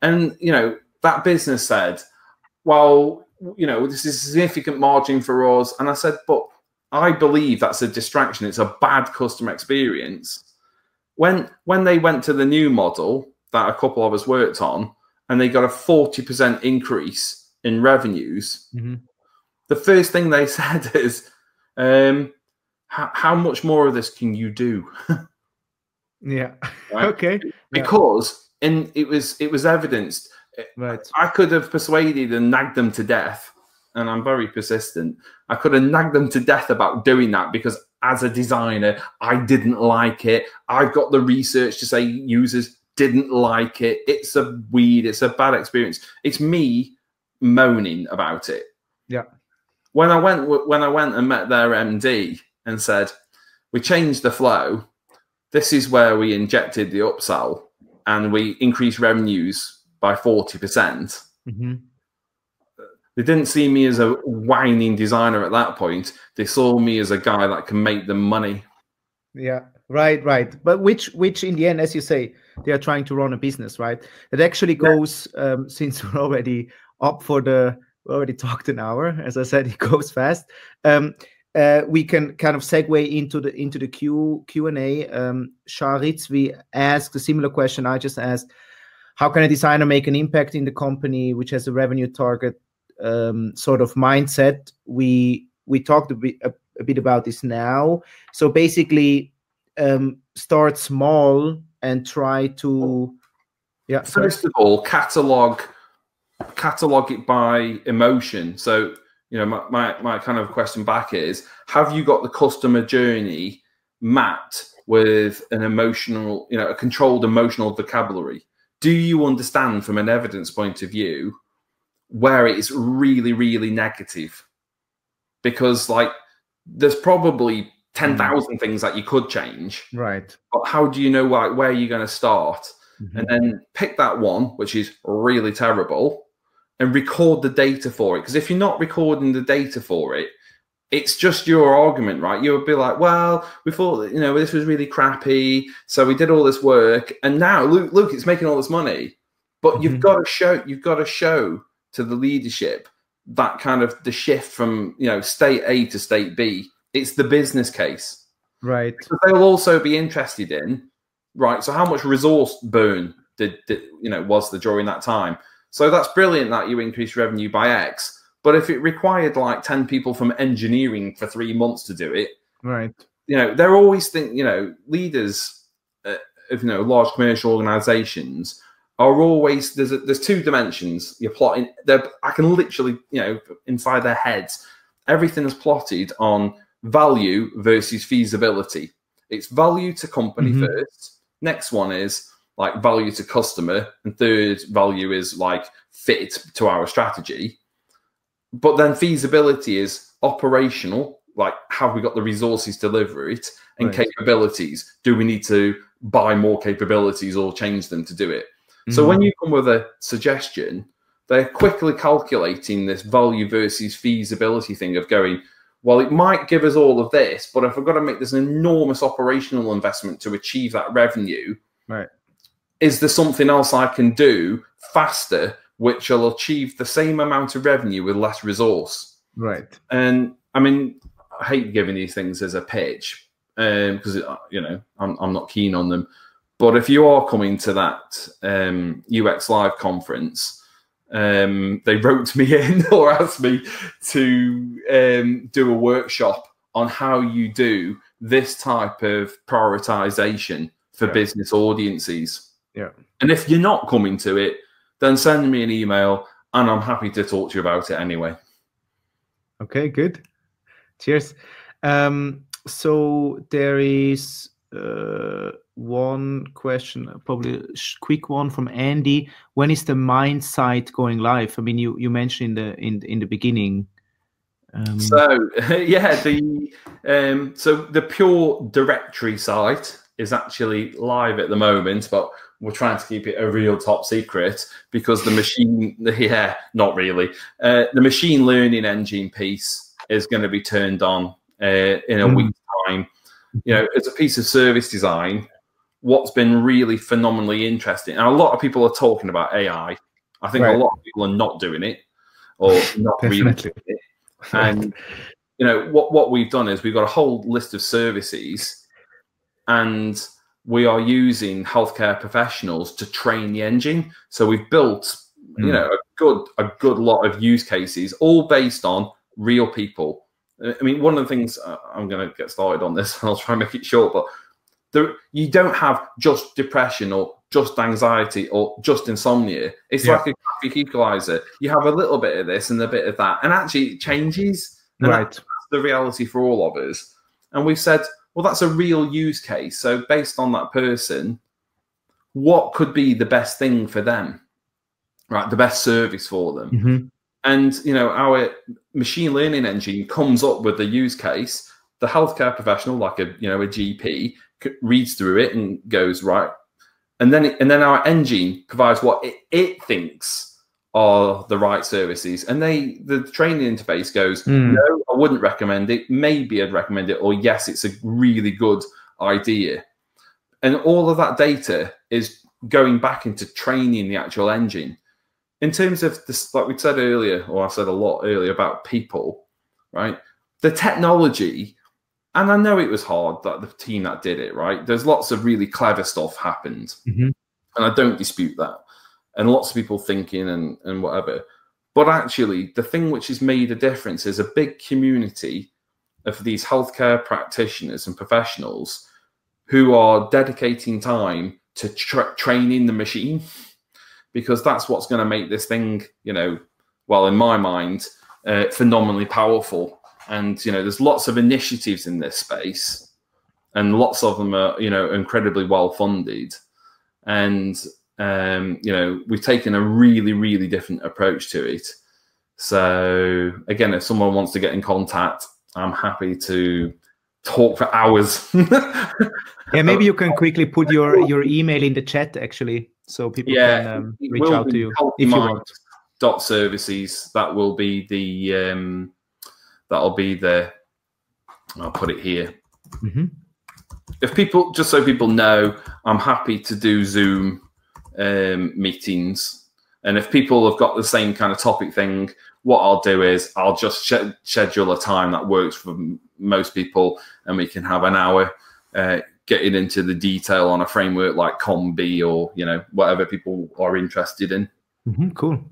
and you know that business said well you know, this is a significant margin for us. And I said, but I believe that's a distraction. It's a bad customer experience. When when they went to the new model that a couple of us worked on, and they got a forty percent increase in revenues, mm-hmm. the first thing they said is, um, "How much more of this can you do?" yeah. Right? Okay. Because yeah. and it was it was evidenced Right. I could have persuaded and nagged them to death, and I'm very persistent. I could have nagged them to death about doing that because as a designer, I didn't like it. I've got the research to say users didn't like it. It's a weed, it's a bad experience. It's me moaning about it. Yeah. When I went when I went and met their MD and said, We changed the flow. This is where we injected the upsell and we increased revenues by 40%. percent mm-hmm. They didn't see me as a whining designer at that point. They saw me as a guy that can make them money. Yeah, right, right. But which, which in the end, as you say, they are trying to run a business, right? It actually goes yeah. um, since we're already up for the. We already talked an hour. As I said, it goes fast. Um, uh, we can kind of segue into the into the Q Q and A. Um, we asked a similar question I just asked. How can a designer make an impact in the company which has a revenue target um, sort of mindset? We we talked a bit a, a bit about this now. So basically um, start small and try to yeah first of all catalog catalog it by emotion. So you know my, my, my kind of question back is have you got the customer journey mapped with an emotional you know a controlled emotional vocabulary do you understand from an evidence point of view where it is really, really negative? Because like there's probably 10,000 mm. things that you could change. Right. But how do you know like, where you're going to start? Mm-hmm. And then pick that one, which is really terrible, and record the data for it. Because if you're not recording the data for it, it's just your argument, right? You would be like, well, we thought, you know, this was really crappy. So we did all this work. And now look, look, it's making all this money. But mm-hmm. you've got to show, you've got to show to the leadership that kind of the shift from, you know, state A to state B. It's the business case. Right. So they'll also be interested in, right? So how much resource burn did, did you know, was there during that time? So that's brilliant that you increase revenue by X but if it required like 10 people from engineering for three months to do it, right? You know, they're always think, you know, leaders uh, of, you know, large commercial organizations are always, there's, a, there's two dimensions. You're plotting, I can literally, you know, inside their heads, everything is plotted on value versus feasibility. It's value to company Mhm. first. Next one is like value to customer, and third value is like fit to our strategy. But then feasibility is operational, like have we got the resources to deliver it, and Right. capabilities. Do we need to buy more capabilities or change them to do it? So Mhm. when you come with a suggestion, they're quickly calculating this value versus feasibility thing of going, well, it might give us all of this, but if I've got to make this enormous operational investment to achieve that revenue, Right. Is there something else I can do faster which will achieve the same amount of revenue with less resource? right. And I mean, I hate giving these things as a pitch because you know I'm, I'm not keen on them. But if you are coming to that um, UX Live conference, um, they wrote me in or asked me to um, do a workshop on how you do this type of prioritization for Yeah. business audiences. Yeah. And if you're not coming to it, then send me an email and I'm happy to talk to you about it anyway. Okay, good. Cheers. Um, so there is uh, one question, probably a quick one from Andy. When is the mind site going live? I mean, you you mentioned in the in in the beginning. Um, So yeah, the um, so the pure directory site is actually live at the moment, but we're trying to keep it a real top secret because the machine, yeah, not really. Uh, the machine learning engine piece is going to be turned on uh, in a Mm. week's time. You know, as a piece of service design, what's been really phenomenally interesting, and a lot of people are talking about AI. I think Right. a lot of people are not doing it or not really doing it and you know what what we've done is we've got a whole list of services and we are using healthcare professionals to train the engine so we've built you Mm. know a good a good lot of use cases all based on real people i mean one of the things uh, i'm going to get started on this and i'll try and make it short but there, you don't have just depression or just anxiety or just insomnia. It's Yeah. like a graphic equalizer. You have a little bit of this and a bit of that, and actually it changes. And right. that's the reality for all of us. And we've said, well, that's a real use case. So based on that person, what could be the best thing for them? Right, the best service for them. Mhm. And you know, our machine learning engine comes up with the use case. The healthcare professional, like a you know a GP, reads through it and goes right, and then and then our engine provides what it, it thinks are the right services, and they the training interface goes, Mm. no, I wouldn't recommend it. Maybe I'd recommend it, or yes, it's a really good idea. And all of that data is going back into training the actual engine in terms of this, like we said earlier, or I said a lot earlier about people, right? The technology, and I know it was hard that the team that did it, right? There's lots of really clever stuff happened, Mhm. and I don't dispute that. And lots of people thinking and and whatever, but actually, the thing which has made a difference is a big community of these healthcare practitioners and professionals who are dedicating time to tra- training the machine because that's what's going to make this thing, you know, well, in my mind, uh, phenomenally powerful. And you know, there's lots of initiatives in this space, and lots of them are, you know, incredibly well funded. And um, you know, we've taken a really, really different approach to it. So again, if someone wants to get in contact, I'm happy to talk for hours. Yeah, maybe you can quickly put your your email in the chat actually, so people Yeah, can um, reach out to you if you want. dot services that will be the um that'll be the i'll put it here Mhm. if people just so people know i'm happy to do zoom um meetings and if people have got the same kind of topic thing what i'll do is i'll just sch- schedule a time that works for m- most people and we can have an hour uh, getting into the detail on a framework like combi or you know whatever people are interested in Mhm, cool.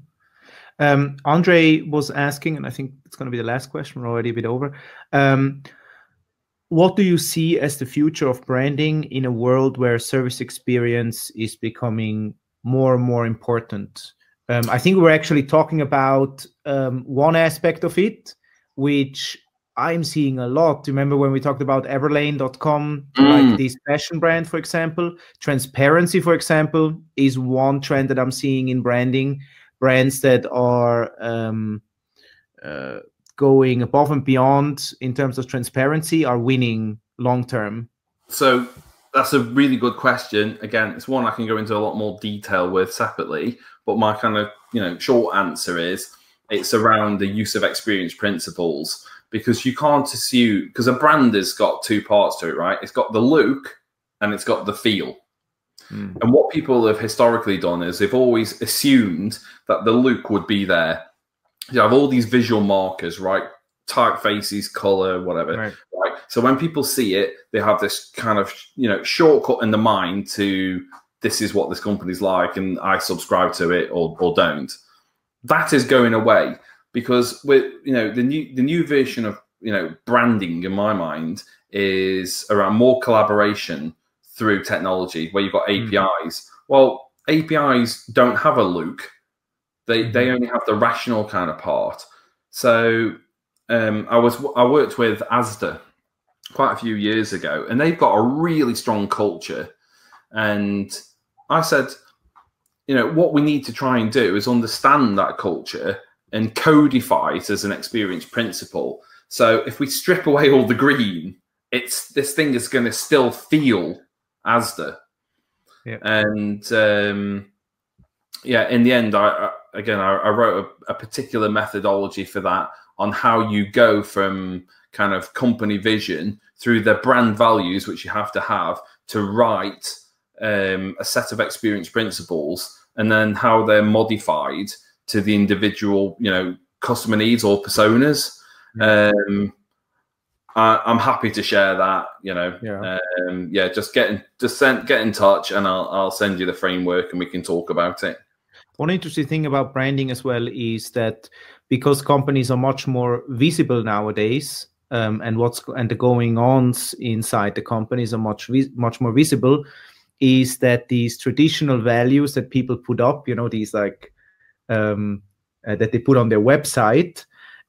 Um, Andre was asking, and I think it's going to be the last question. We're already a bit over. Um, what do you see as the future of branding in a world where service experience is becoming more and more important? Um, I think we're actually talking about um, one aspect of it, which I'm seeing a lot. Remember when we talked about Everlane.com, Mm. like this fashion brand, for example? Transparency, for example, is one trend that I'm seeing in branding. Brands that are um, uh, going above and beyond in terms of transparency are winning long term. So that's a really good question. Again, it's one I can go into a lot more detail with separately, but my kind of you know short answer is it's around the use of experience principles because you can't assume because a brand has got two parts to it, right? It's got the look and it's got the feel. Mm. And what people have historically done is they've always assumed that the look would be there. You have all these visual markers, right? Typefaces, color, whatever Right. right? So when people see it, they have this kind of you know shortcut in the mind to this is what this company's like, and I subscribe to it or or don't. That is going away because with you know the new the new version of you know branding in my mind is around more collaboration through technology where you've got Mm. APIs. Well, APIs don't have a look; they they Mhm. only have the rational kind of part. So um, I was I worked with ASDA quite a few years ago, and they've got a really strong culture. And I said, you know, what we need to try and do is understand that culture and codify it as an experience principle. So if we strip away all the green, it's this thing is going to still feel ASDA. Yeah. And um, yeah, in the end, I again I, I wrote a, a particular methodology for that on how you go from kind of company vision through the brand values, which you have to have to write um, a set of experience principles, and then how they're modified to the individual, you know, customer needs or personas. Um, I, I'm happy to share that. You know, Yeah. um, yeah, just get in, just send, get in touch, and I'll I'll send you the framework, and we can talk about it. One interesting thing about branding as well is that because companies are much more visible nowadays, um, and what's and the going ons inside the companies are much much more visible, is that these traditional values that people put up, you know, these like um, uh, that they put on their website,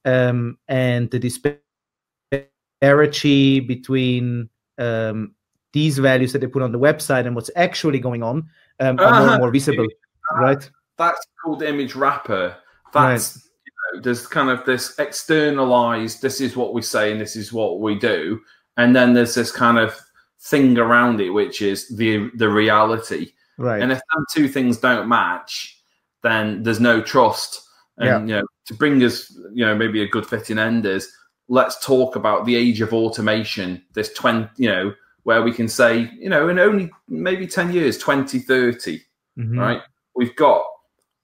um, and the disparity between um, these values that they put on the website and what's actually going on um, are more Uh-huh. and more visible, right? That's called image wrapper. That's you know, there's kind of this externalized. This is what we say, and this is what we do, and then there's this kind of thing around it, which is the the reality. Right. And if them two things don't match, then there's no trust. And you know, to bring us, you know, maybe a good fitting end is let's talk about the age of automation. This twenty, you know, where we can say, you know, in only maybe ten years, 2030, Mhm. right? We've got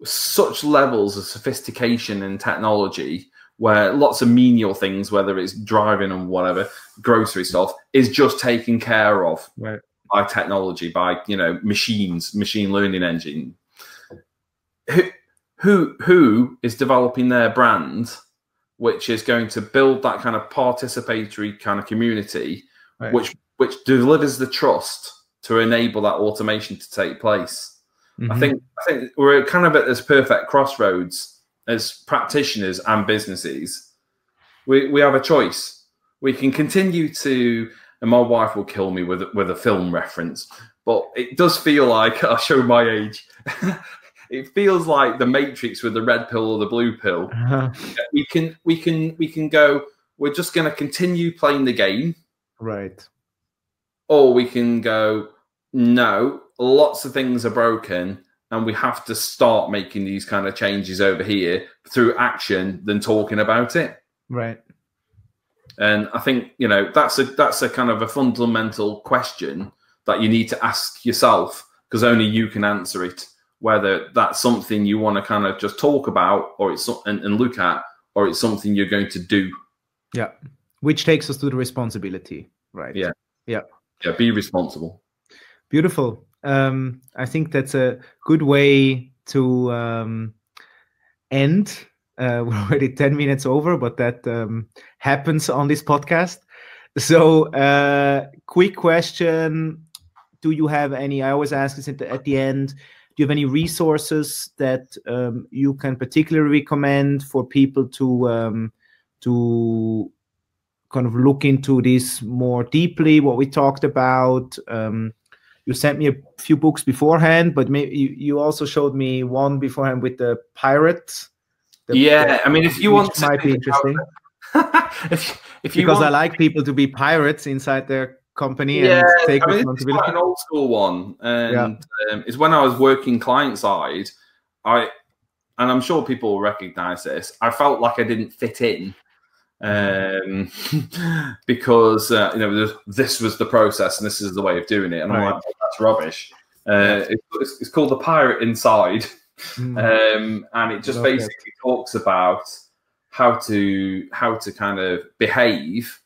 such levels of sophistication and technology where lots of menial things, whether it's driving and whatever, grocery stuff, is just taken care of Right. by technology, by you know machines, machine learning engine. Who who who is developing their brand, which is going to build that kind of participatory kind of community, Right. which which delivers the trust to enable that automation to take place. I Mhm. think I think we're kind of at this perfect crossroads as practitioners and businesses. We we have a choice. We can continue to, and my wife will kill me with with a film reference, but it does feel like I'll show my age. it feels like the Matrix with the red pill or the blue pill. Uh-huh. We can we can we can go. We're just going to continue playing the game Right. or we can go no lots of things are broken and we have to start making these kind of changes over here through action than talking about it Right. and i think you know that's a that's a kind of a fundamental question that you need to ask yourself because only you can answer it whether that's something you want to kind of just talk about or it's and, and look at or it's something you're going to do Yeah. Which takes us to the responsibility. Right. Yeah. Yeah. yeah be responsible Beautiful. Um, I think that's a good way to um, end. Uh, we're already 10 minutes over, but that um, happens on this podcast. So, uh, quick question Do you have any? I always ask this at the, at the end. Do you have any resources that um, you can particularly recommend for people to um, to kind of look into this more deeply, what we talked about. Um, you sent me a few books beforehand, but maybe you, you also showed me one beforehand with the pirates. The, yeah, the, I mean, if you want, might be interesting. if, if you because want... I like people to be pirates inside their company yeah, and take I mean, responsibility. It's quite an old school one, and yeah. um, it's when I was working client side. I and I'm sure people will recognize this. I felt like I didn't fit in um, because uh, you know this was the process and this is the way of doing it, and I'm like, that's rubbish. Uh, it's, it's, called the Pirate Inside, mm. um, and it just basically it. talks about how to how to kind of behave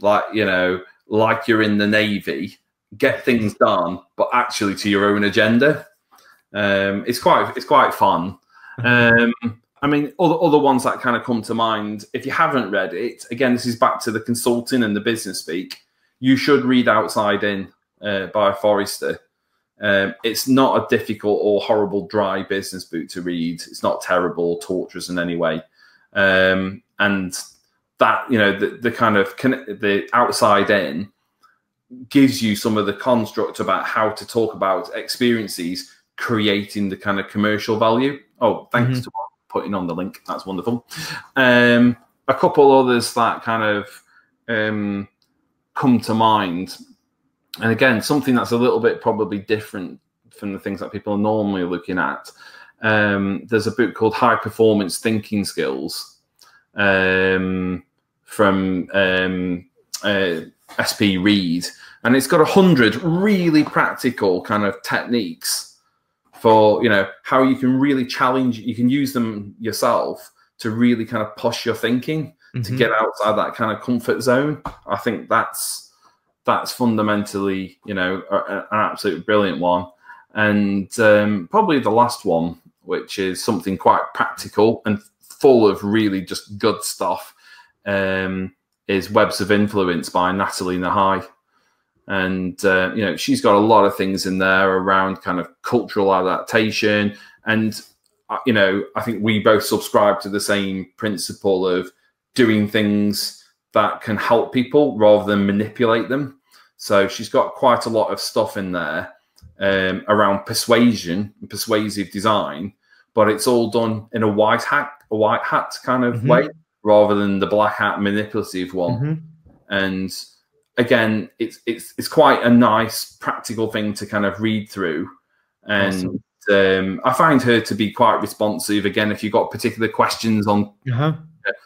like you know like you're in the navy, get things done, but actually to your own agenda. Um, it's quite it's quite fun. Um, I mean, other other ones that kind of come to mind. If you haven't read it, again, this is back to the consulting and the business speak. You should read Outside In uh, by Forrester. Um, it's not a difficult or horrible dry business book to read. It's not terrible, torturous in any way. Um, and that you know the, the kind of the outside in gives you some of the construct about how to talk about experiences creating the kind of commercial value. Oh, thanks mm-hmm. to putting on the link. That's wonderful. Um, a couple others that kind of um, come to mind, and again, something that's a little bit probably different from the things that people are normally looking at. Um, there's a book called High Performance Thinking Skills um, from um, uh, SP Reed, and it's got a hundred really practical kind of techniques for you know how you can really challenge you can use them yourself to really kind of push your thinking mm-hmm. to get outside that kind of comfort zone. I think that's that's fundamentally you know a, a, an absolute brilliant one. And um, probably the last one which is something quite practical and full of really just good stuff um, is webs of influence by nathalie nahai and uh, you know she's got a lot of things in there around kind of cultural adaptation and uh, you know i think we both subscribe to the same principle of doing things that can help people rather than manipulate them so she's got quite a lot of stuff in there um, around persuasion and persuasive design but it's all done in a white hat a white hat kind of mm-hmm. way rather than the black hat manipulative one mm-hmm. and again, it's it's it's quite a nice practical thing to kind of read through, and awesome. um, I find her to be quite responsive. Again, if you've got particular questions on uh-huh.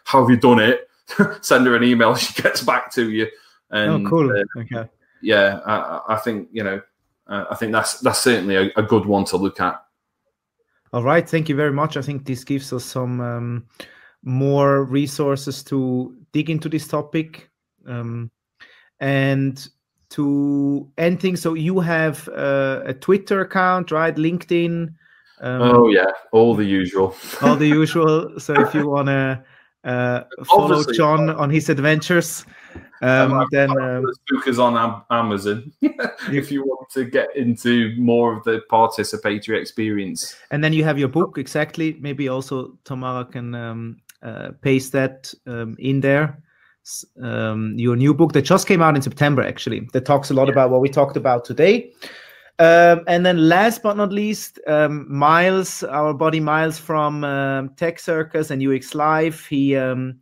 how have you done it, send her an email. She gets back to you. And, oh, cool. Uh, okay. Yeah, I, I, think you know, uh, I think that's that's certainly a, a, good one to look at. All right, thank you very much. I think this gives us some um, more resources to dig into this topic. Um, and to end things so you have uh, a twitter account right? Linkedin um, oh yeah all the usual. all the usual. So if you want to uh, follow Obviously, john on his adventures um, then um, the book is on amazon if you want to get into more of the participatory experience. And then you have your book exactly. Maybe also tamara can um, uh, paste that um, in there um, your new book that just came out in September, actually, that talks a lot yeah. about what we talked about today. Um, and then last but not least, um, Miles, our buddy Miles from um, Tech Circus and UX Live, he um,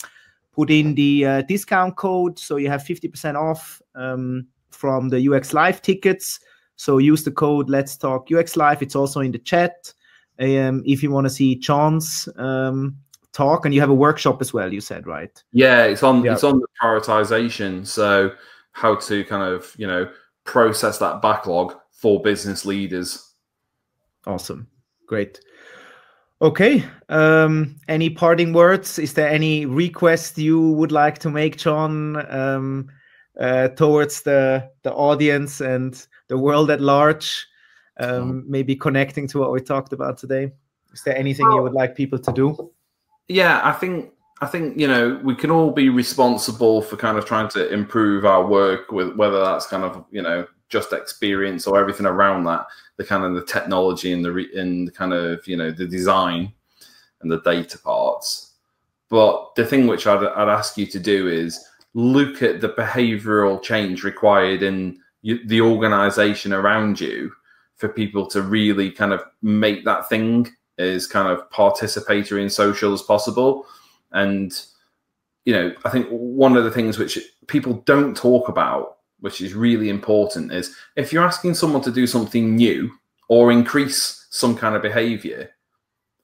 put in the uh, discount code. So you have 50% off um, from the UX Live tickets. So use the code Let's Talk UX Live. It's also in the chat. Um, if you want to see John's talk and you have a workshop as well you said right? Yeah it's on yeah. it's on the prioritization. So how to kind of you know process that backlog for business leaders. Awesome. Great. Okay um any parting words? Is there any request you would like to make john um uh, towards the the audience and the world at large um, maybe connecting to what we talked about today? Is there anything you would like people to do yeah, I think I think you know we can all be responsible for kind of trying to improve our work with whether that's kind of you know just experience or everything around that, the kind of the technology and the re- and the kind of you know the design and the data parts. But the thing which I'd, I'd ask you to do is look at the behavioral change required in you, the organization around you for people to really kind of make that thing as kind of participatory and social as possible. And, you know, I think one of the things which people don't talk about, which is really important, is if you're asking someone to do something new or increase some kind of behavior,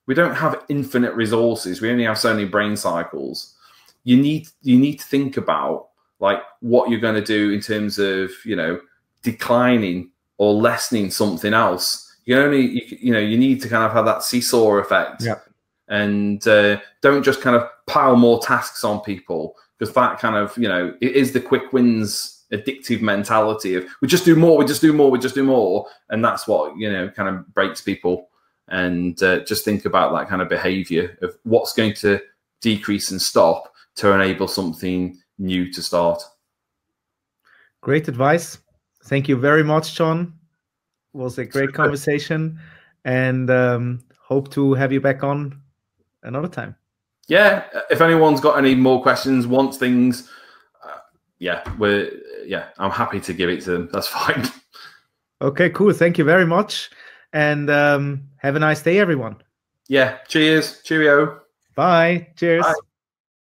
we don't have infinite resources. We only have so many brain cycles. You need you need to think about like what you're going to do in terms of you know declining or lessening something else. You only you, you know you need to kind of have that seesaw effect. Yeah. And uh, don't just kind of pile more tasks on people because that kind of you know it is the quick wins addictive mentality of we just do more, we just do more, we just do more, and that's what you know kind of breaks people and uh, just think about that kind of behavior of what's going to decrease and stop to enable something new to start. Great advice. Thank you very much, John. Was a great conversation and um, hope to have you back on another time. Yeah, if anyone's got any more questions, wants things, uh, yeah, we're yeah, I'm happy to give it to them. That's fine. Okay, cool. Thank you very much. And um, have a nice day, everyone. Yeah. Cheers. Cheerio. Bye. Cheers. Bye.